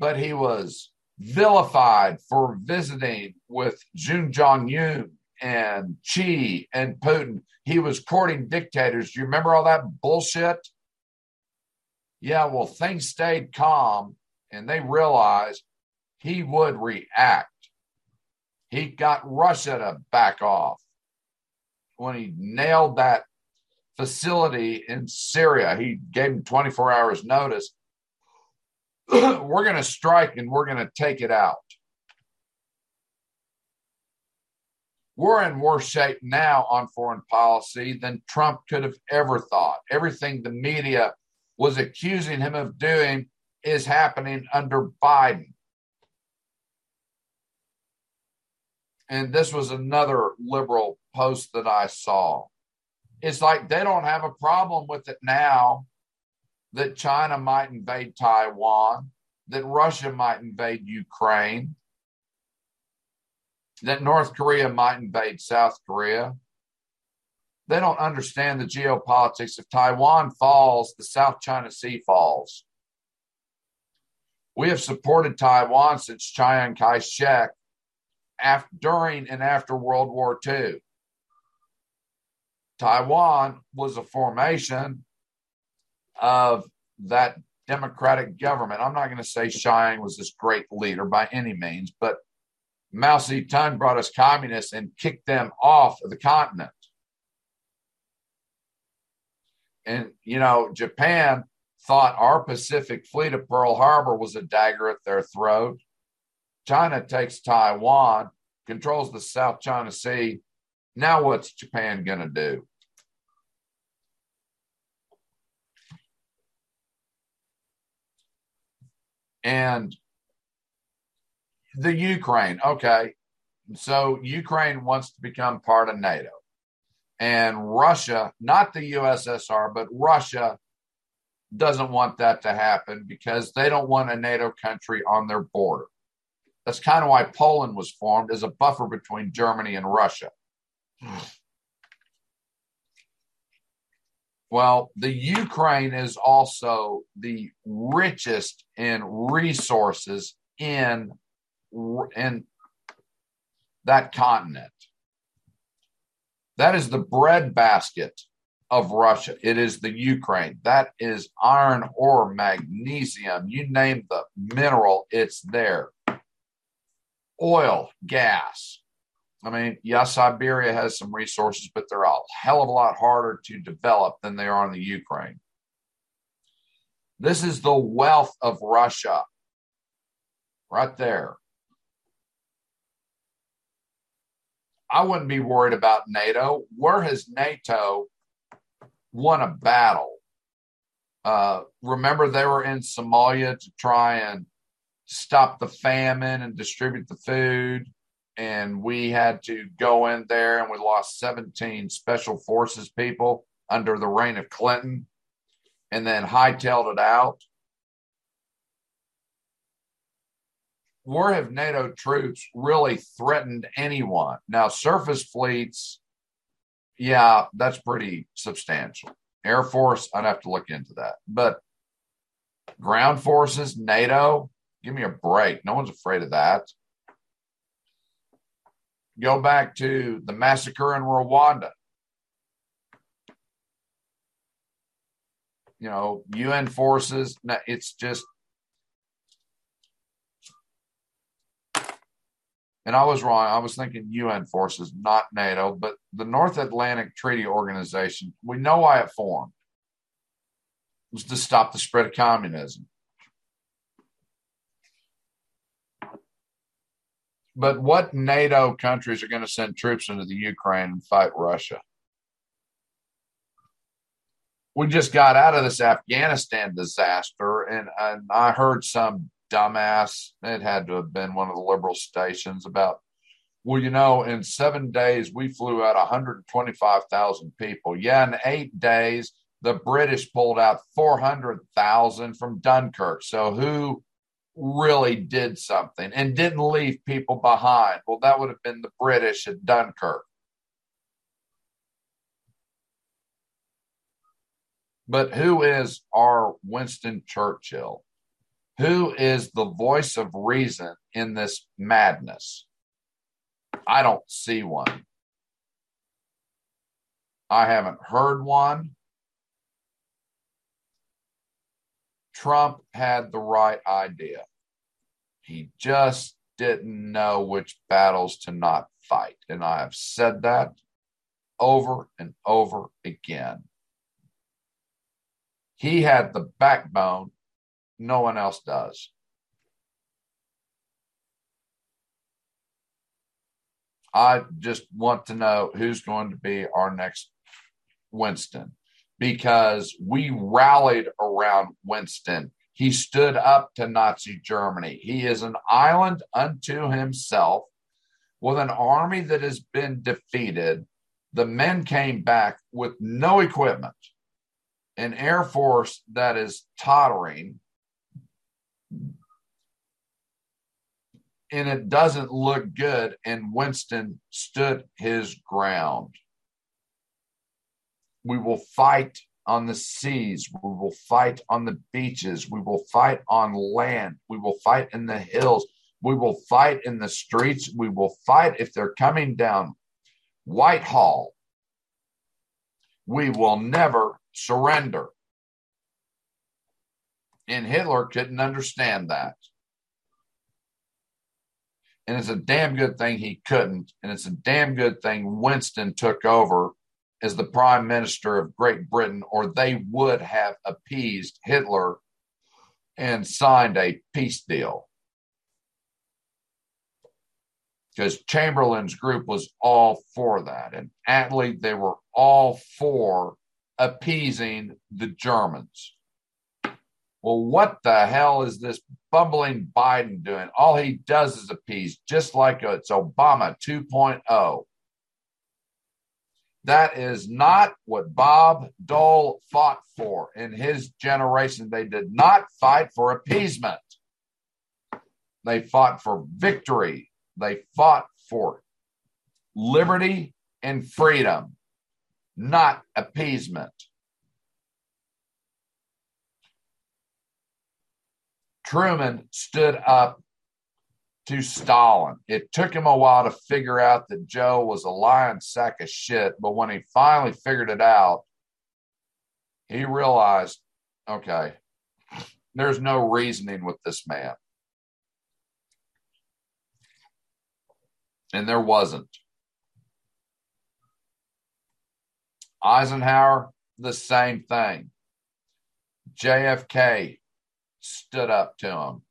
[SPEAKER 1] But he was vilified for visiting with Jun Jong Un and Xi and Putin. He was courting dictators. Do you remember all that bullshit? Yeah, well, things stayed calm and they realized he would react. He got Russia to back off when he nailed that facility in Syria. He gave him 24 hours notice. we're going to strike and we're going to take it out. we're in worse shape now on foreign policy than Trump could have ever thought. Everything the media was accusing him of doing is happening under Biden. And this was another liberal post that I saw. It's like they don't have a problem with it now that China might invade Taiwan, that Russia might invade Ukraine, that North Korea might invade South Korea. They don't understand the geopolitics. If Taiwan falls, the South China Sea falls. We have supported Taiwan since Chiang Kai shek after, during and after World War II. Taiwan was a formation of that democratic government. I'm not going to say Chiang was this great leader by any means, but Mao Zedong brought us communists and kicked them off of the continent. And, you know, Japan thought our Pacific fleet of Pearl Harbor was a dagger at their throat. China takes Taiwan, controls the South China Sea. Now, what's Japan going to do? And the Ukraine. Okay. So Ukraine wants to become part of NATO. And Russia, not the USSR, but Russia doesn't want that to happen because they don't want a NATO country on their border. That's kind of why Poland was formed as a buffer between Germany and Russia. Hmm. Well, the Ukraine is also the richest in resources in in that continent. That is the breadbasket of Russia. It is the Ukraine. That is iron ore, magnesium, you name the mineral, it's there. Oil, gas. I mean, yes, Siberia has some resources, but they're a hell of a lot harder to develop than they are in the Ukraine. This is the wealth of Russia right there. I wouldn't be worried about NATO. Where has NATO won a battle? Uh, remember, they were in Somalia to try and stop the famine and distribute the food. And we had to go in there and we lost 17 special forces people under the reign of Clinton and then hightailed it out. where have NATO troops really threatened anyone? Now, surface fleets, yeah, that's pretty substantial. Air Force, I'd have to look into that. But ground forces, NATO, give me a break. No one's afraid of that. Go back to the massacre in Rwanda. You know, UN forces, it's just and I was wrong. I was thinking UN forces, not NATO, but the North Atlantic Treaty Organization. We know why it formed. It was to stop the spread of communism. But what NATO countries are going to send troops into the Ukraine and fight Russia? We just got out of this Afghanistan disaster, and, and I heard some dumbass. It had to have been one of the liberal stations about, well, you know, in seven days we flew out 125,000 people. Yeah, in eight days the British pulled out 400,000 from Dunkirk. So who really did something and didn't leave people behind? Well, that would have been the British at Dunkirk. But who is our Winston Churchill? Who is the voice of reason in this madness? I don't see one. I haven't heard one. Trump had the right idea. He just didn't know which battles to not fight. And I have said that over and over again. He had the backbone no one else does. I just want to know who's going to be our next Winston because we rallied around Winston. He stood up to Nazi Germany. He is an island unto himself with an army that has been defeated. The men came back with no equipment, an air force that is tottering, and it doesn't look good. And Winston stood his ground. We will fight on the seas. We will fight on the beaches. We will fight on land. We will fight in the hills. We will fight in the streets. We will fight if they're coming down Whitehall. We will never surrender. And Hitler couldn't understand that. And it's a damn good thing he couldn't. And it's a damn good thing Winston took over as the prime minister of Great Britain, or they would have appeased Hitler and signed a peace deal. Because Chamberlain's group was all for that. And Attlee, they were all for appeasing the Germans. Well, what the hell is this bumbling Biden doing? All he does is appease, just like it's Obama 2.0. That is not what Bob Dole fought for in his generation. They did not fight for appeasement. They fought for victory. They fought for liberty and freedom, not appeasement. Truman stood up to Stalin. It took him a while to figure out that Joe was a lying sack of shit, but when he finally figured it out, he realized, okay, there's no reasoning with this man. And there wasn't. Eisenhower, the same thing. JFK stood up to him,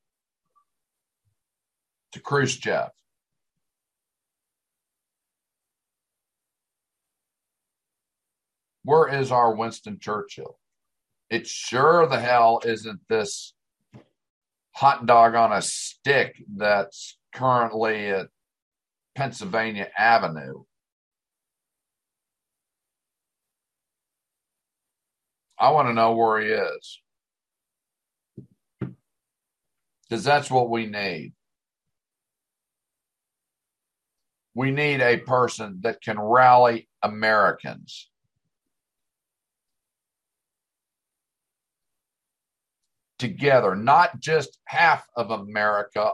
[SPEAKER 1] to Khrushchev. Where is our Winston Churchill? It sure the hell isn't this hot dog on a stick that's currently at Pennsylvania Avenue. I want to know where he is. Because that's what we need. We need a person that can rally Americans. Together, not just half of America,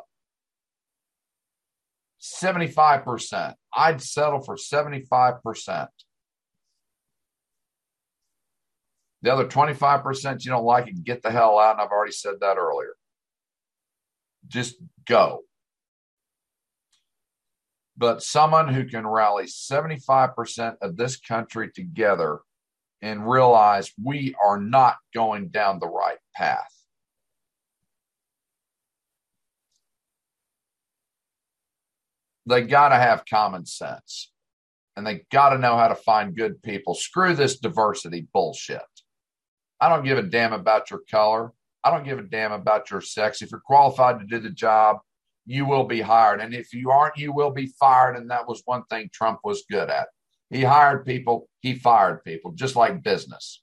[SPEAKER 1] 75%. I'd settle for 75%. The other 25% you don't like it, get the hell out. And I've already said that earlier. Just go. But someone who can rally 75% of this country together and realize we are not going down the right path. They got to have common sense and they got to know how to find good people. Screw this diversity bullshit. I don't give a damn about your color. I don't give a damn about your sex. If you're qualified to do the job, you will be hired. And if you aren't, you will be fired. And that was one thing Trump was good at. He hired people, he fired people, just like business.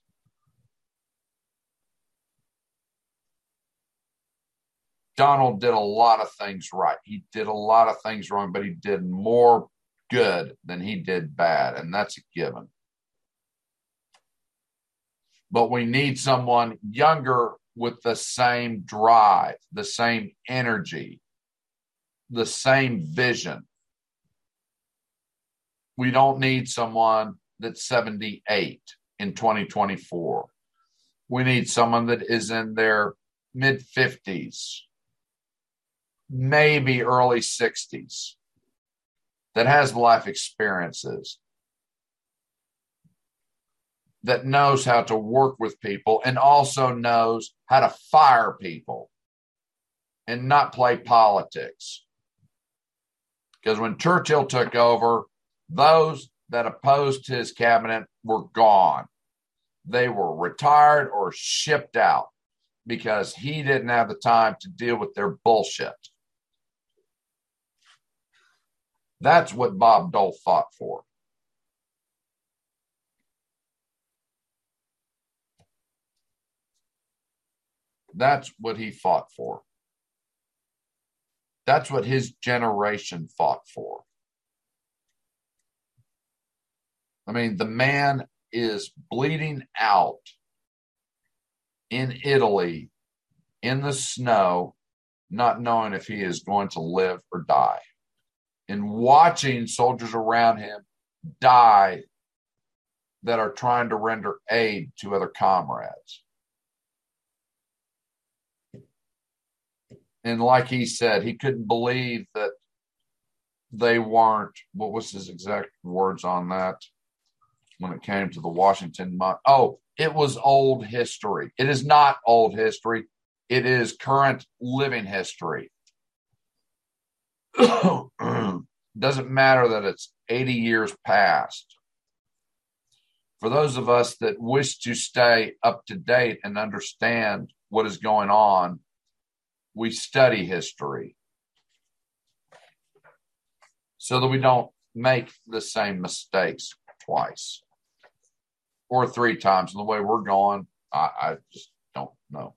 [SPEAKER 1] Donald did a lot of things right. He did a lot of things wrong, but he did more good than he did bad. And that's a given but we need someone younger with the same drive, the same energy, the same vision. We don't need someone that's 78 in 2024. We need someone that is in their mid 50s, maybe early 60s, that has life experiences, that knows how to work with people and also knows how to fire people and not play politics. Because when Churchill took over, those that opposed his cabinet were gone. They were retired or shipped out because he didn't have the time to deal with their bullshit. That's what Bob Dole fought for. That's what he fought for. That's what his generation fought for. I mean, the man is bleeding out in Italy in the snow, not knowing if he is going to live or die, and watching soldiers around him die that are trying to render aid to other comrades. And like he said, he couldn't believe that they weren't. What was his exact words on that when it came to the Washington? Oh, it was old history. It is not old history. It is current living history. Doesn't matter that it's 80 years past. For those of us that wish to stay up to date and understand what is going on, we study history so that we don't make the same mistakes twice or three times. And the way we're going, I, I just don't know.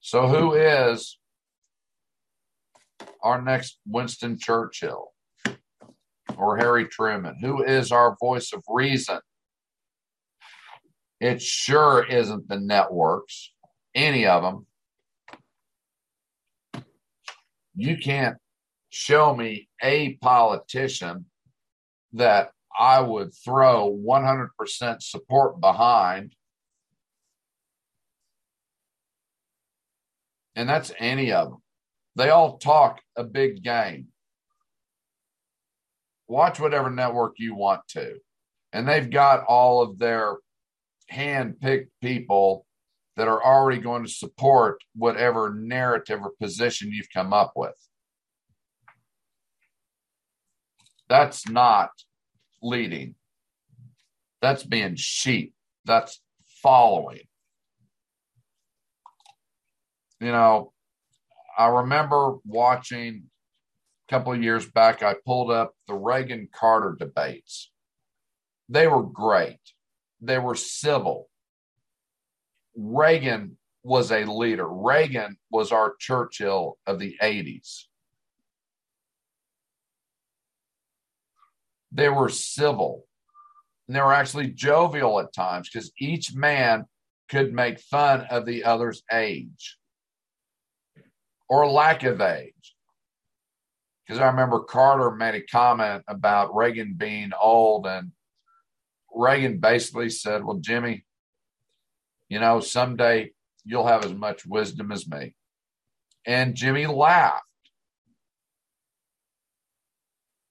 [SPEAKER 1] So, who is our next Winston Churchill or Harry Truman? Who is our voice of reason? It sure isn't the networks any of them, you can't show me a politician that I would throw 100% support behind. And that's any of them. They all talk a big game. Watch whatever network you want to. And they've got all of their hand picked people that are already going to support whatever narrative or position you've come up with. That's not leading. That's being sheep. That's following. You know, I remember watching a couple of years back, I pulled up the Reagan Carter debates. They were great, they were civil. Reagan was a leader. Reagan was our Churchill of the 80s. They were civil. And they were actually jovial at times because each man could make fun of the other's age or lack of age. Because I remember Carter made a comment about Reagan being old, and Reagan basically said, Well, Jimmy, you know, someday you'll have as much wisdom as me. And Jimmy laughed.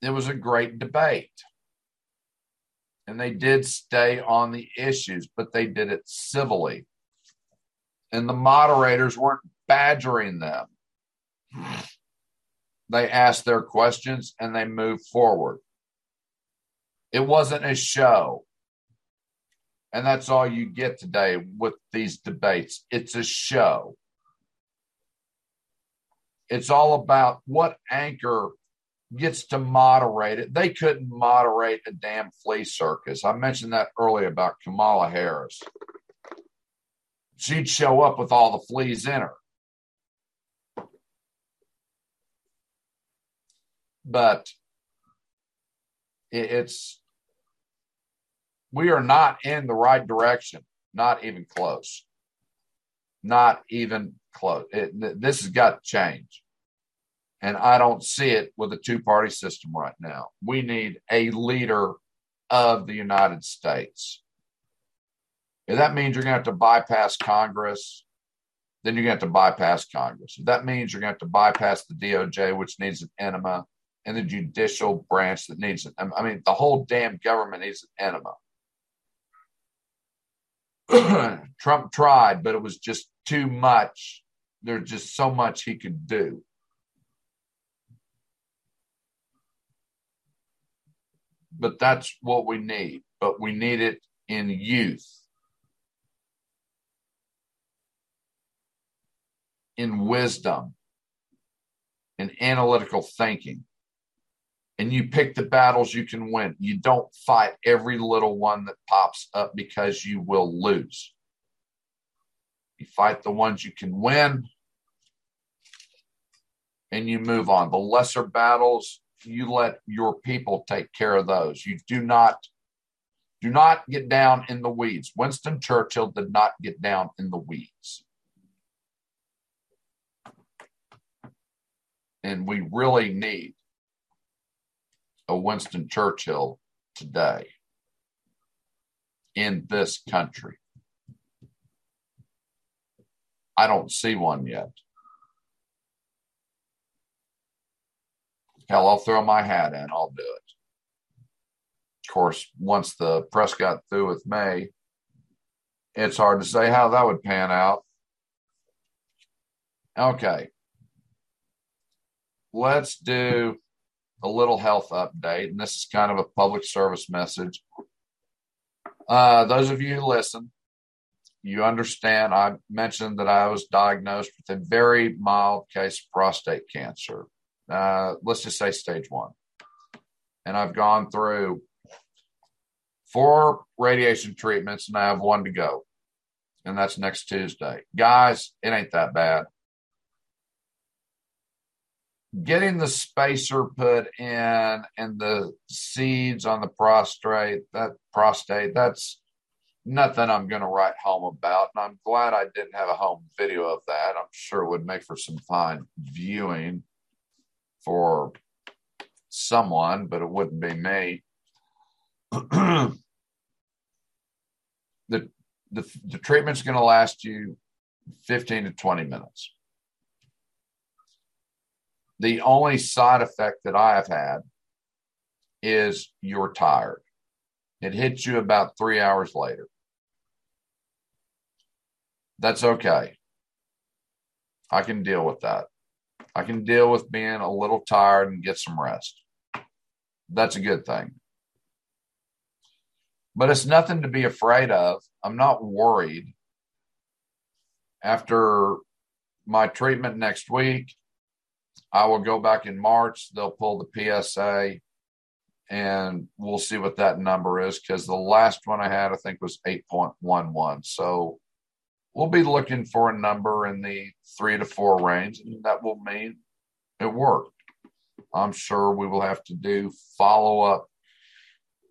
[SPEAKER 1] It was a great debate. And they did stay on the issues, but they did it civilly. And the moderators weren't badgering them. They asked their questions and they moved forward. It wasn't a show. And that's all you get today with these debates. It's a show. It's all about what anchor gets to moderate it. They couldn't moderate a damn flea circus. I mentioned that earlier about Kamala Harris. She'd show up with all the fleas in her. But it's we are not in the right direction, not even close. Not even close. It, this has got to change. And I don't see it with a two party system right now. We need a leader of the United States. If that means you're going to have to bypass Congress, then you're going to have to bypass Congress. If that means you're going to have to bypass the DOJ, which needs an enema, and the judicial branch that needs it. I mean, the whole damn government needs an enema. Trump tried, but it was just too much. There's just so much he could do. But that's what we need. But we need it in youth, in wisdom, in analytical thinking and you pick the battles you can win. You don't fight every little one that pops up because you will lose. You fight the ones you can win and you move on. The lesser battles, you let your people take care of those. You do not do not get down in the weeds. Winston Churchill did not get down in the weeds. And we really need a Winston Churchill today in this country? I don't see one yet. Hell, I'll throw my hat in, I'll do it. Of course, once the press got through with May, it's hard to say how that would pan out. Okay. Let's do a little health update, and this is kind of a public service message. Uh, those of you who listen, you understand I mentioned that I was diagnosed with a very mild case of prostate cancer. Uh, let's just say stage one. And I've gone through four radiation treatments and I have one to go. And that's next Tuesday. Guys, it ain't that bad getting the spacer put in and the seeds on the prostate that prostate that's nothing i'm going to write home about. And i'm glad i didn't have a home video of that. I'm sure it would make for some fine viewing for someone but it wouldn't be me. The, the, the treatment's going to last you 15 to 20 minutes. The only side effect that I have had is you're tired. It hits you about three hours later. That's okay. I can deal with that. I can deal with being a little tired and get some rest. That's a good thing. But it's nothing to be afraid of. I'm not worried. After my treatment next week, I will go back in March. They'll pull the PSA and we'll see what that number is because the last one I had, I think, was 8.11. So we'll be looking for a number in the three to four range, and that will mean it worked. I'm sure we will have to do follow up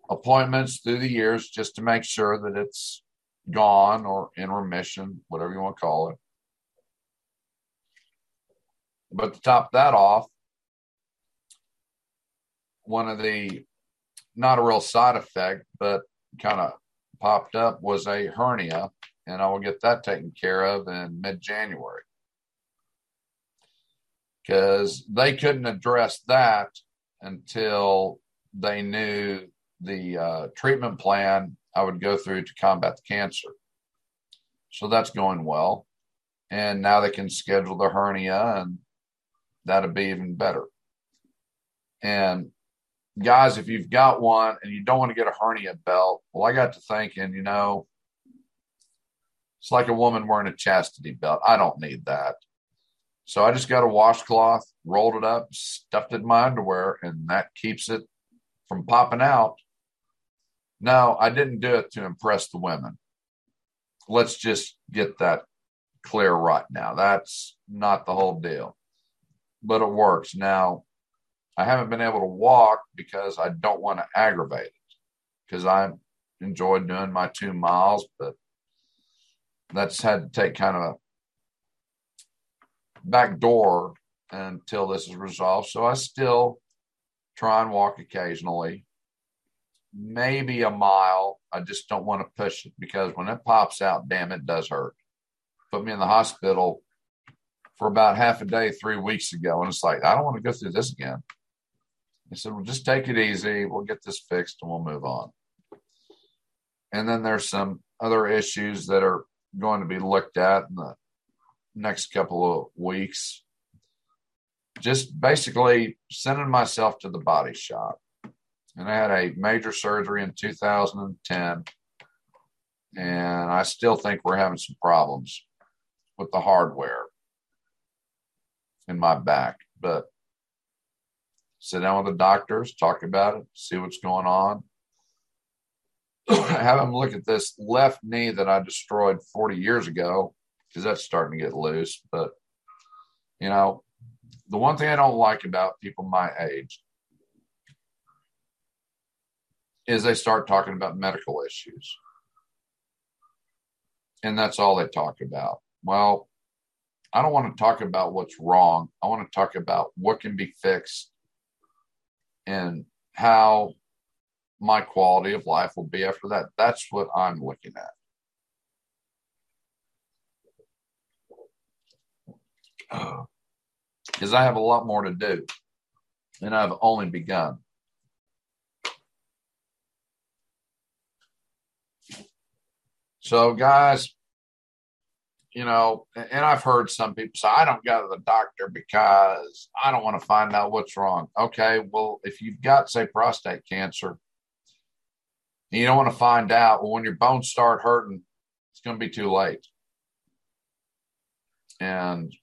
[SPEAKER 1] appointments through the years just to make sure that it's gone or in remission, whatever you want to call it. But to top that off, one of the not a real side effect, but kind of popped up was a hernia, and I will get that taken care of in mid January because they couldn't address that until they knew the uh, treatment plan I would go through to combat the cancer. So that's going well. And now they can schedule the hernia, and that'll be even better. And guys, if you've got one and you don't want to get a hernia belt, well, I got to thinking, you know, it's like a woman wearing a chastity belt. I don't need that. So I just got a washcloth, rolled it up, stuffed it in my underwear, and that keeps it from popping out. No, I didn't do it to impress the women. Let's just get that clear right now. That's not the whole deal, but it works. Now, I haven't been able to walk because I don't want to aggravate it because I enjoyed doing my two miles, but that's had to take kind of a back door until this is resolved. So I still try and walk occasionally, maybe a mile. I just don't want to push it because when it pops out, damn, it does hurt. Put me in the hospital for about half a day three weeks ago, and it's like I don't want to go through this again. He said, "Well, just take it easy. We'll get this fixed, and we'll move on." And then there's some other issues that are going to be looked at in the next couple of weeks. Just basically sending myself to the body shop. And I had a major surgery in 2010. And I still think we're having some problems with the hardware in my back. But sit down with the doctors, talk about it, see what's going on. Have them look at this left knee that I destroyed 40 years ago because that's starting to get loose. But, you know, the one thing I don't like about people my age is they start talking about medical issues. And that's all they talk about. Well, I don't want to talk about what's wrong. I want to talk about what can be fixed and how my quality of life will be after that. That's what I'm looking at. because I have a lot more to do, and I've only begun. So, guys, you know, and I've heard some people say, I don't go to the doctor because I don't want to find out what's wrong. Okay, well, if you've got, say, prostate cancer, and you don't want to find out, well, when your bones start hurting, it's going to be too late. And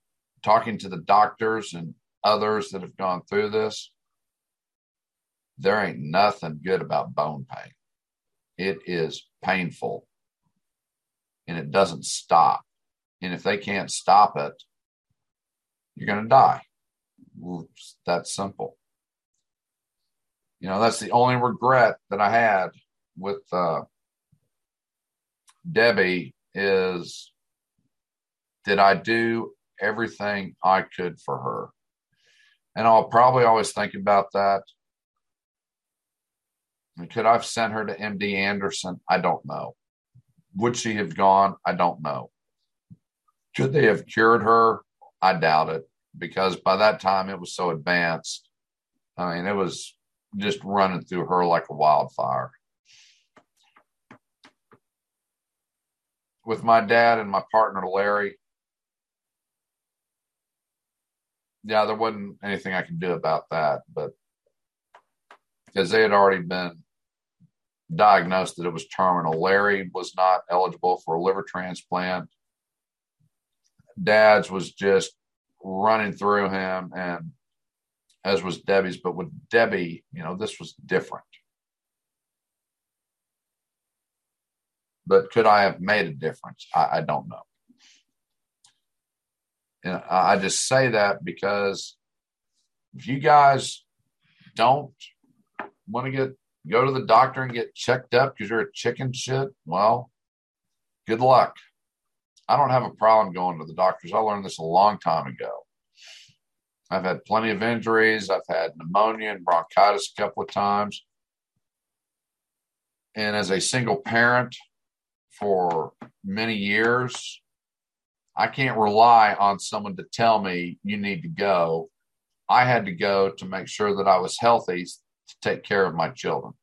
[SPEAKER 1] talking to the doctors and others that have gone through this, there ain't nothing good about bone pain. It is painful and it doesn't stop. And if they can't stop it, you're going to die. It's that simple. You know, that's the only regret that I had with uh, Debbie is did I do everything I could for her. And I'll probably always think about that. Could I have sent her to MD Anderson? I don't know. Would she have gone? I don't know. Could they have cured her? I doubt it because by that time it was so advanced. I mean, it was just running through her like a wildfire. With my dad and my partner Larry, yeah, there wasn't anything I could do about that, but because they had already been diagnosed that it was terminal. Larry was not eligible for a liver transplant. Dad's was just running through him, and as was Debbie's. But with Debbie, you know, this was different. But could I have made a difference? I, I don't know. And I just say that because if you guys don't want to get go to the doctor and get checked up because you're a chicken shit, well, good luck. I don't have a problem going to the doctors. I learned this a long time ago. I've had plenty of injuries. I've had pneumonia and bronchitis a couple of times. And as a single parent for many years, I can't rely on someone to tell me you need to go. I had to go to make sure that I was healthy to take care of my children.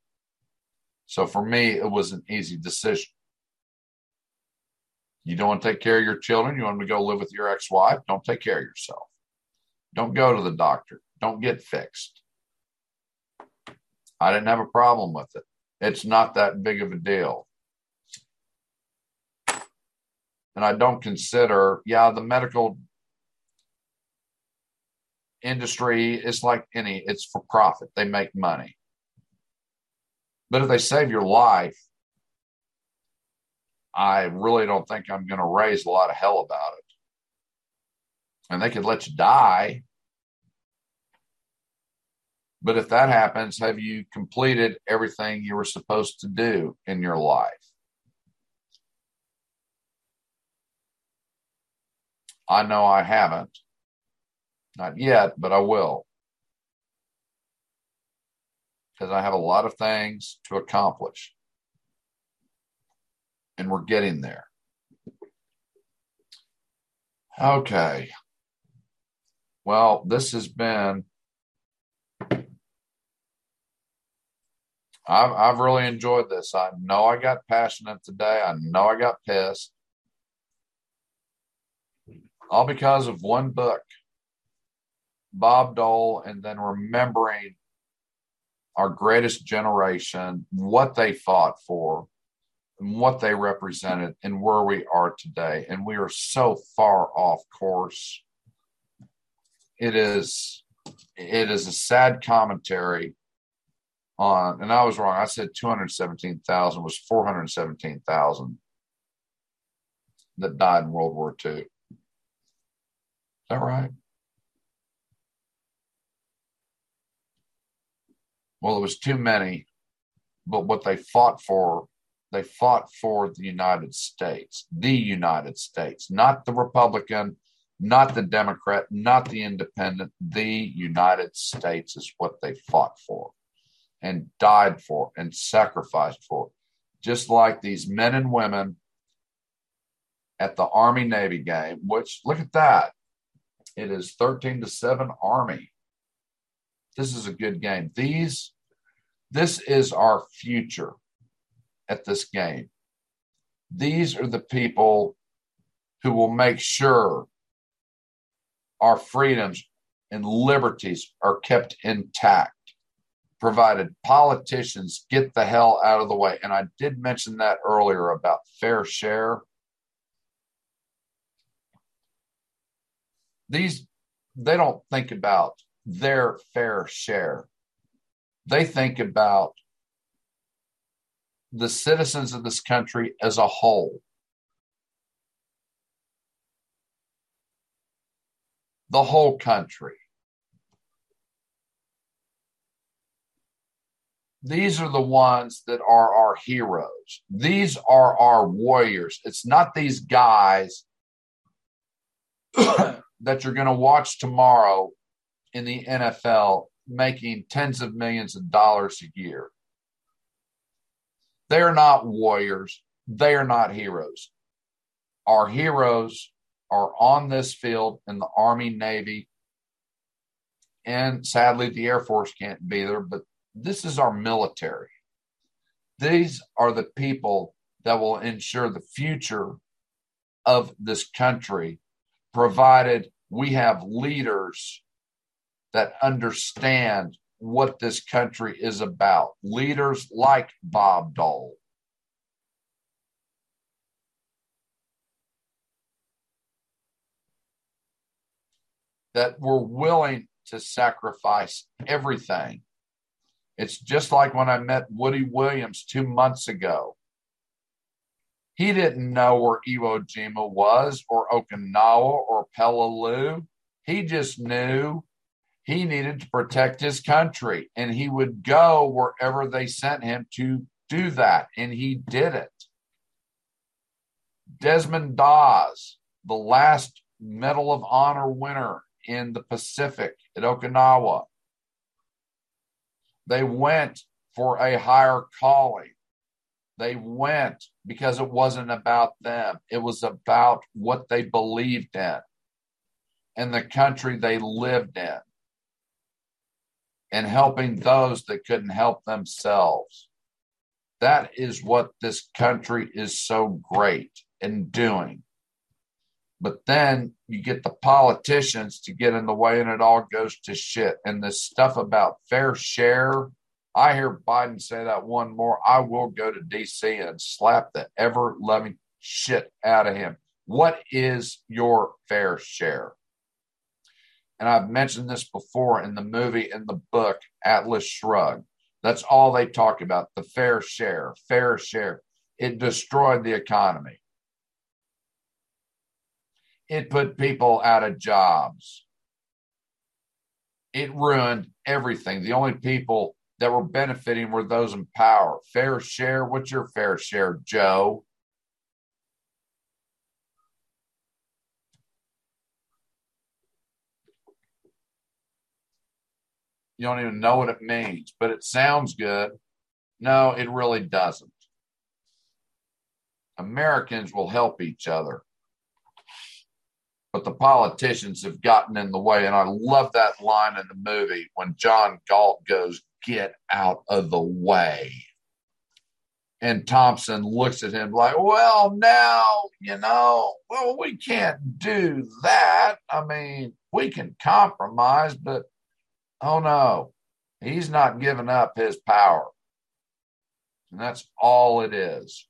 [SPEAKER 1] So for me, it was an easy decision. You don't want to take care of your children. You want to go live with your ex wife. Don't take care of yourself. Don't go to the doctor. Don't get fixed. I didn't have a problem with it. It's not that big of a deal. And I don't consider, yeah, the medical industry is like any, it's for profit. They make money. But if they save your life, I really don't think I'm going to raise a lot of hell about it. And they could let you die. But if that happens, have you completed everything you were supposed to do in your life? I know I haven't. Not yet, but I will. Because I have a lot of things to accomplish and we're getting there. Okay. Well, this has been. I've, I've really enjoyed this. I know I got passionate today. I know I got pissed. All because of one book, Bob Dole, and then remembering our greatest generation, what they fought for, and what they represented and where we are today. And we are so far off course. It is it is a sad commentary on and I was wrong. I said 217,000 was 417,000 that died in World War II. Is that right? Well, it was too many, but what they fought for they fought for the United States, the United States, not the Republican, not the Democrat, not the independent. The United States is what they fought for and died for and sacrificed for. Just like these men and women at the Army Navy game, which look at that. It is 13 to 7 Army. This is a good game. These, this is our future at this game. These are the people who will make sure our freedoms and liberties are kept intact, provided politicians get the hell out of the way. And I did mention that earlier about fair share. These, they don't think about their fair share. They think about the citizens of this country as a whole. The whole country. These are the ones that are our heroes. These are our warriors. It's not these guys that you're going to watch tomorrow in the NFL making tens of millions of dollars a year. They're not warriors. They are not heroes. Our heroes are on this field in the Army, Navy, and sadly, the Air Force can't be there, but this is our military. These are the people that will ensure the future of this country, provided we have leaders that understand what this country is about. Leaders like Bob Dole. That were willing to sacrifice everything. It's just like when I met Woody Williams two months ago. He didn't know where Iwo Jima was, or Okinawa, or Peleliu. He just knew he needed to protect his country, and he would go wherever they sent him to do that, and he did it. Desmond Doss, the last Medal of Honor winner in the Pacific at Okinawa, they went for a higher calling. They went because it wasn't about them. It was about what they believed in and the country they lived in and helping those that couldn't help themselves. That is what this country is so great in doing. But then you get the politicians to get in the way and it all goes to shit. And this stuff about fair share I hear Biden say that one more, I will go to DC and slap the ever loving shit out of him. What is your fair share? And I've mentioned this before in the movie, in the book, Atlas Shrugged. That's all they talk about the fair share, fair share. It destroyed the economy. It put people out of jobs. It ruined everything. The only people that were benefiting were those in power. Fair share. What's your fair share, Joe? You don't even know what it means, but it sounds good. No, it really doesn't. Americans will help each other. But the politicians have gotten in the way. And I love that line in the movie when John Galt goes, get out of the way. And Thompson looks at him like, well, now, you know, well, we can't do that. I mean, we can compromise, but oh no, he's not giving up his power. And that's all it is.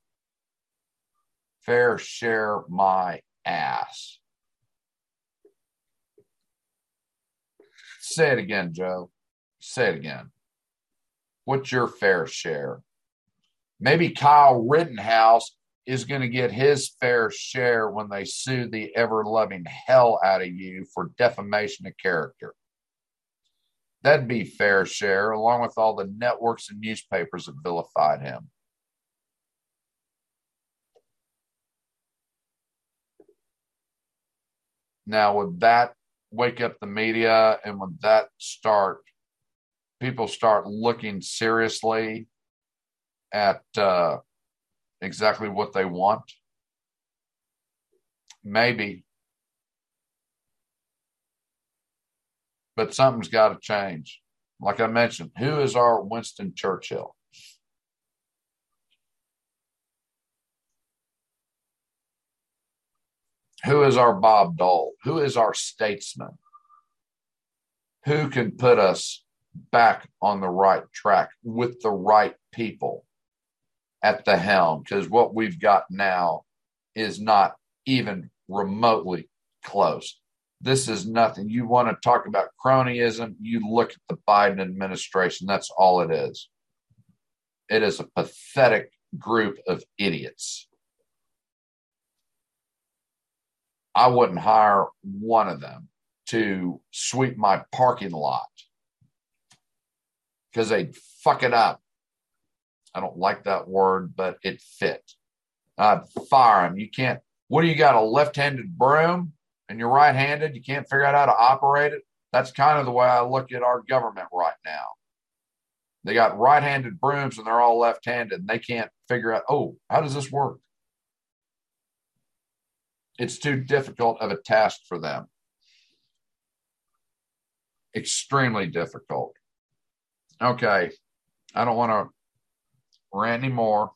[SPEAKER 1] Fair share my ass. Say it again, Joe. Say it again. What's your fair share? Maybe Kyle Rittenhouse is going to get his fair share when they sue the ever loving hell out of you for defamation of character. That'd be fair share, along with all the networks and newspapers that vilified him. Now, would that wake up the media and would that start people start looking seriously at uh, exactly what they want? Maybe. But something's got to change. Like I mentioned, who is our Winston Churchill? Who is our Bob Dole? Who is our statesman? Who can put us back on the right track with the right people at the helm because what we've got now is not even remotely close. This is nothing. You want to talk about cronyism, you look at the Biden administration. That's all it is. It is a pathetic group of idiots. I wouldn't hire one of them to sweep my parking lot because they'd fuck it up. I don't like that word, but it fit. I'd fire them. You can't, what do you got? A left handed broom and you're right handed? You can't figure out how to operate it? That's kind of the way I look at our government right now. They got right handed brooms and they're all left handed and they can't figure out, oh, how does this work? It's too difficult of a task for them. Extremely difficult. Okay, I don't want to rant anymore,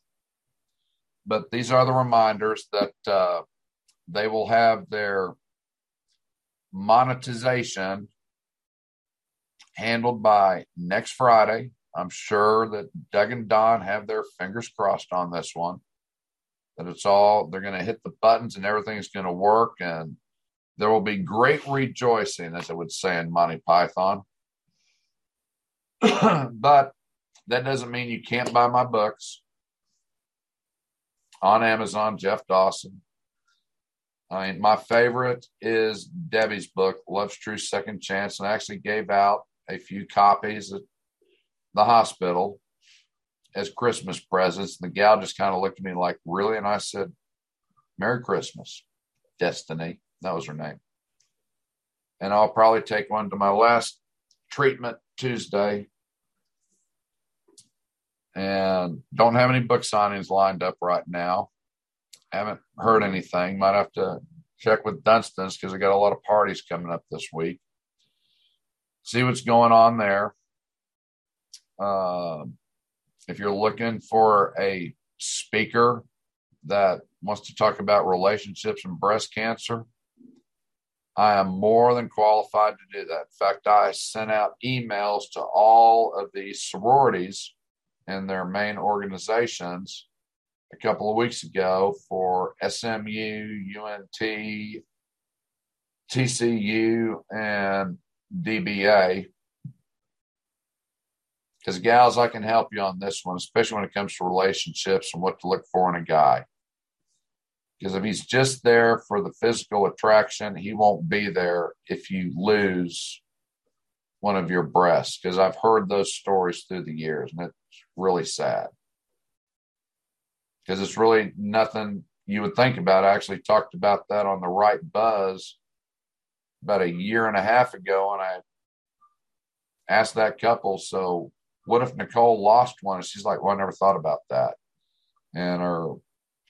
[SPEAKER 1] but these are the reminders that uh, they will have their monetization handled by next Friday. I'm sure that Doug and Don have their fingers crossed on this one. That it's all, they're going to hit the buttons and everything's going to work. And there will be great rejoicing, as I would say in Monty Python. but that doesn't mean you can't buy my books on Amazon, Jeff Dawson. I mean, my favorite is Debbie's book, Love's True Second Chance, and I actually gave out a few copies at the hospital as Christmas presents. And the gal just kind of looked at me like, really? And I said, Merry Christmas, Destiny. That was her name. And I'll probably take one to my last treatment Tuesday. And don't have any book signings lined up right now. Haven't heard anything. Might have to check with Dunston's because I got a lot of parties coming up this week. See what's going on there. Uh, if you're looking for a speaker that wants to talk about relationships and breast cancer, I am more than qualified to do that. In fact, I sent out emails to all of these sororities and their main organizations a couple of weeks ago for SMU, UNT, TCU, and DBA because gals, I can help you on this one, especially when it comes to relationships and what to look for in a guy. Because if he's just there for the physical attraction, he won't be there if you lose one of your breasts. Because I've heard those stories through the years, and it's really sad. Because it's really nothing you would think about. I actually talked about that on the right buzz about a year and a half ago, and I asked that couple, so what if Nicole lost one? And she's like, well, I never thought about that. And her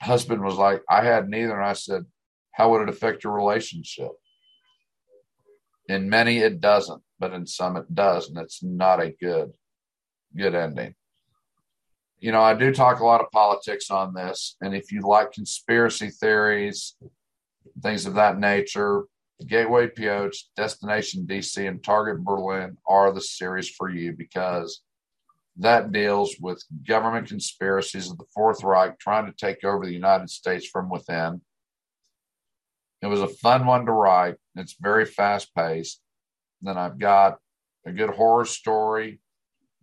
[SPEAKER 1] husband was like, I had neither. And I said, how would it affect your relationship? In many, it doesn't, but in some, it does. And it's not a good, good ending. You know, I do talk a lot of politics on this. And if you like conspiracy theories, things of that nature, Gateway Pioche, Destination DC, and Target Berlin are the series for you because that deals with government conspiracies of the Fourth Reich trying to take over the United States from within. It was a fun one to write. It's very fast paced. Then I've got a good horror story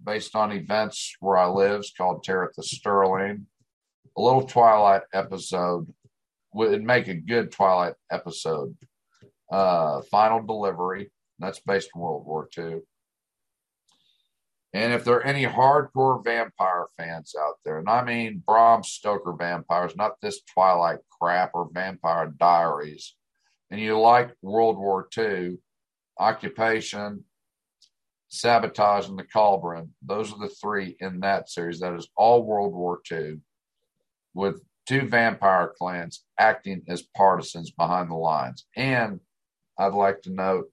[SPEAKER 1] based on events where I live. It's called Tabitha Sterling. A little Twilight episode would make a good Twilight episode. Uh, Final Delivery. That's based in World War II. And if there are any hardcore vampire fans out there, and I mean Bram Stoker vampires, not this Twilight crap or Vampire Diaries, and you like World War II, Occupation, Sabotage, and The Cauldron, those are the three in that series. That is all World War II, with two vampire clans acting as partisans behind the lines. And I'd like to note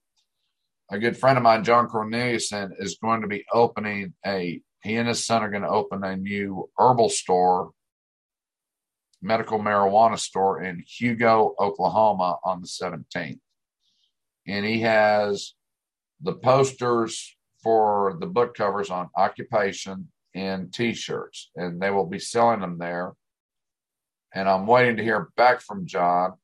[SPEAKER 1] a good friend of mine, John Corneliuson, is going to be opening a, he and his son are going to open a new herbal store, medical marijuana store in Hugo, Oklahoma on the 17th. And he has the posters for the book covers on occupation and t shirts, and they will be selling them there. And I'm waiting to hear back from John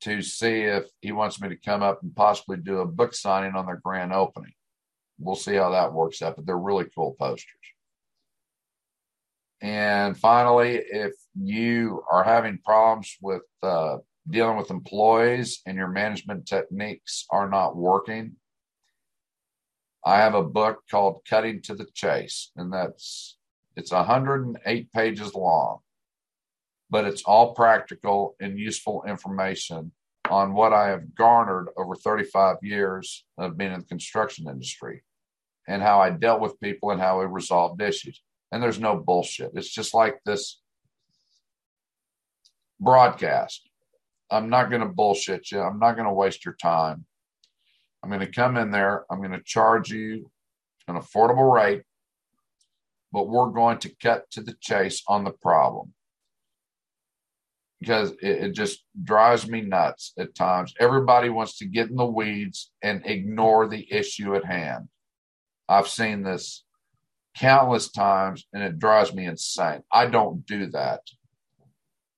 [SPEAKER 1] to see if he wants me to come up and possibly do a book signing on their grand opening. We'll see how that works out, but they're really cool posters. And finally, if you are having problems with uh, dealing with employees and your management techniques are not working, I have a book called Cutting to the Chase, and that's it's 108 pages long but it's all practical and useful information on what I have garnered over 35 years of being in the construction industry and how I dealt with people and how we resolved issues. and there's no bullshit. It's just like this broadcast. I'm not going to bullshit you. I'm not going to waste your time. I'm going to come in there. I'm going to charge you an affordable rate, but we're going to cut to the chase on the problem because it, it, just drives me nuts at times. Everybody wants to get in the weeds and ignore the issue at hand. I've seen this countless times and it drives me insane. I don't do that.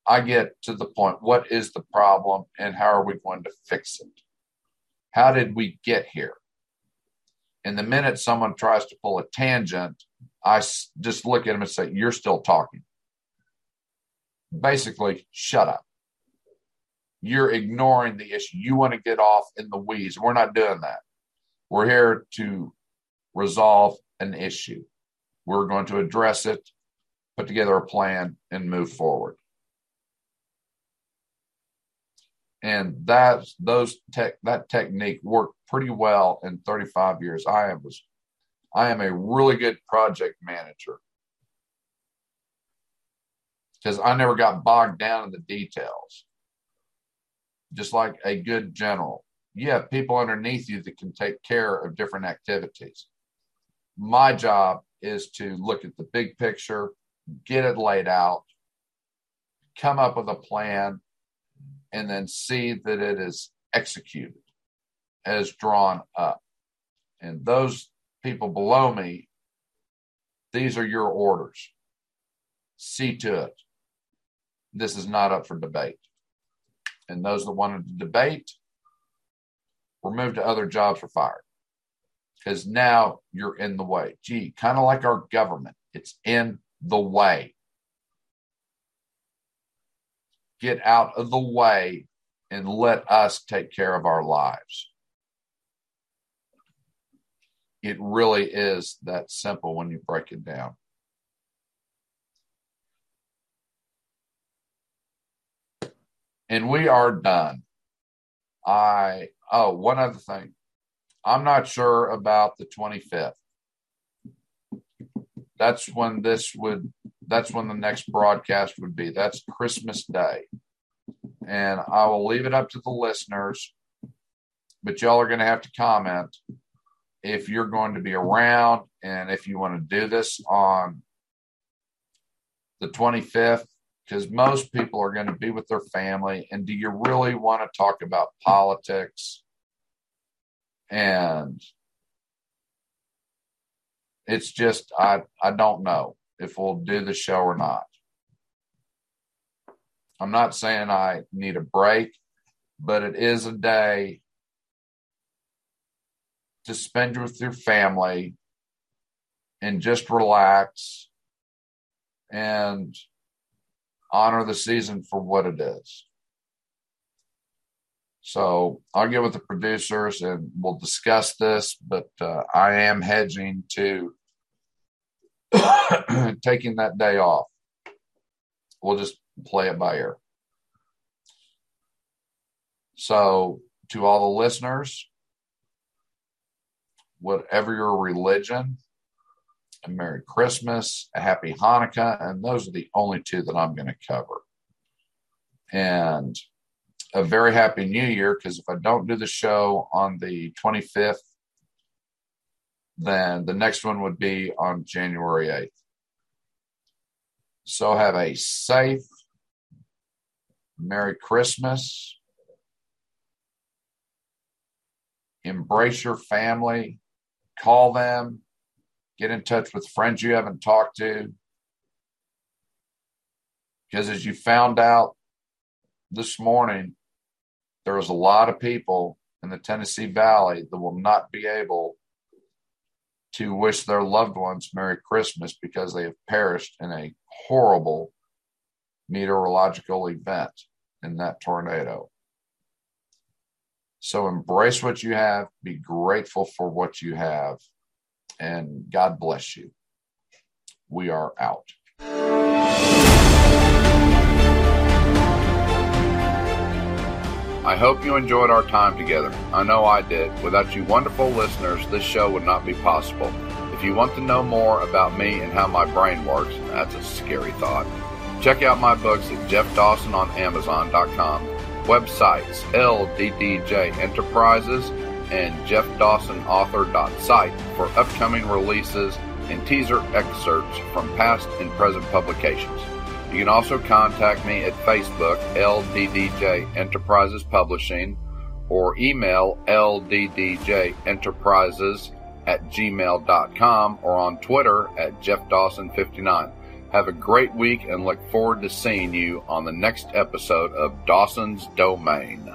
[SPEAKER 1] I get to the point what is the problem and how are we going to fix it? How did we get here? And the minute someone tries to pull a tangent, I just look at them and say, You're still talking basically shut up. You're ignoring the issue. You want to get off in the weeds. We're not doing that. We're here to resolve an issue. We're going to address it, put together a plan, and move forward. And that those tech that technique worked pretty well in 35 years. I was I am a really good project manager because I never got bogged down in the details. Just like a good general, you have people underneath you that can take care of different activities. My job is to look at the big picture, get it laid out, come up with a plan, and then see that it is executed as drawn up. And those people below me, these are your orders. See to it this is not up for debate. And those that wanted to debate were moved to other jobs or fired because now you're in the way. Gee, kind of like our government, it's in the way. Get out of the way and let us take care of our lives. It really is that simple when you break it down. and we are done. I oh one other thing, I'm not sure about the 25th. That's when this would. That's when the next broadcast would be. That's Christmas Day, and I will leave it up to the listeners. But y'all are going to have to comment if you're going to be around and if you want to do this on the 25th because most people are going to be with their family. And do you really want to talk about politics? And it's just I I don't know if we'll do the show or not. I'm not saying I need a break, but it is a day to spend with your family and just relax and honor the season for what it is. So I'll get with the producers and we'll discuss this, but uh, I am hedging to taking that day off. We'll just play it by ear. So, to all the listeners, whatever your religion, a Merry Christmas, a Happy Hanukkah, and those are the only two that I'm going to cover. And a very Happy New Year, because if I don't do the show on the 25th, then the next one would be on January 8th. So have a safe, Merry Christmas. Embrace your family. Call them, Get in touch with friends you haven't talked to. Because as you found out this morning, there was a lot of people in the Tennessee Valley that will not be able to wish their loved ones Merry Christmas because they have perished in a horrible meteorological event in that tornado. So embrace what you have, be grateful for what you have, and God bless you. We are out. I hope you enjoyed our time together. I know I did. Without you wonderful listeners, this show would not be possible. If you want to know more about me and how my brain works, that's a scary thought. Check out my books at jeffdawsononamazon.com, websites LDDJ Enterprises, and jeffdawsonauthor.site for upcoming releases and teaser excerpts from past and present publications. You can also contact me at Facebook, LDDJ Enterprises Publishing, or email LDDJ Enterprises at gmail.com or on Twitter at Jeff Dawson 59 Have a great week and look forward to seeing you on the next episode of Dawson's Domain.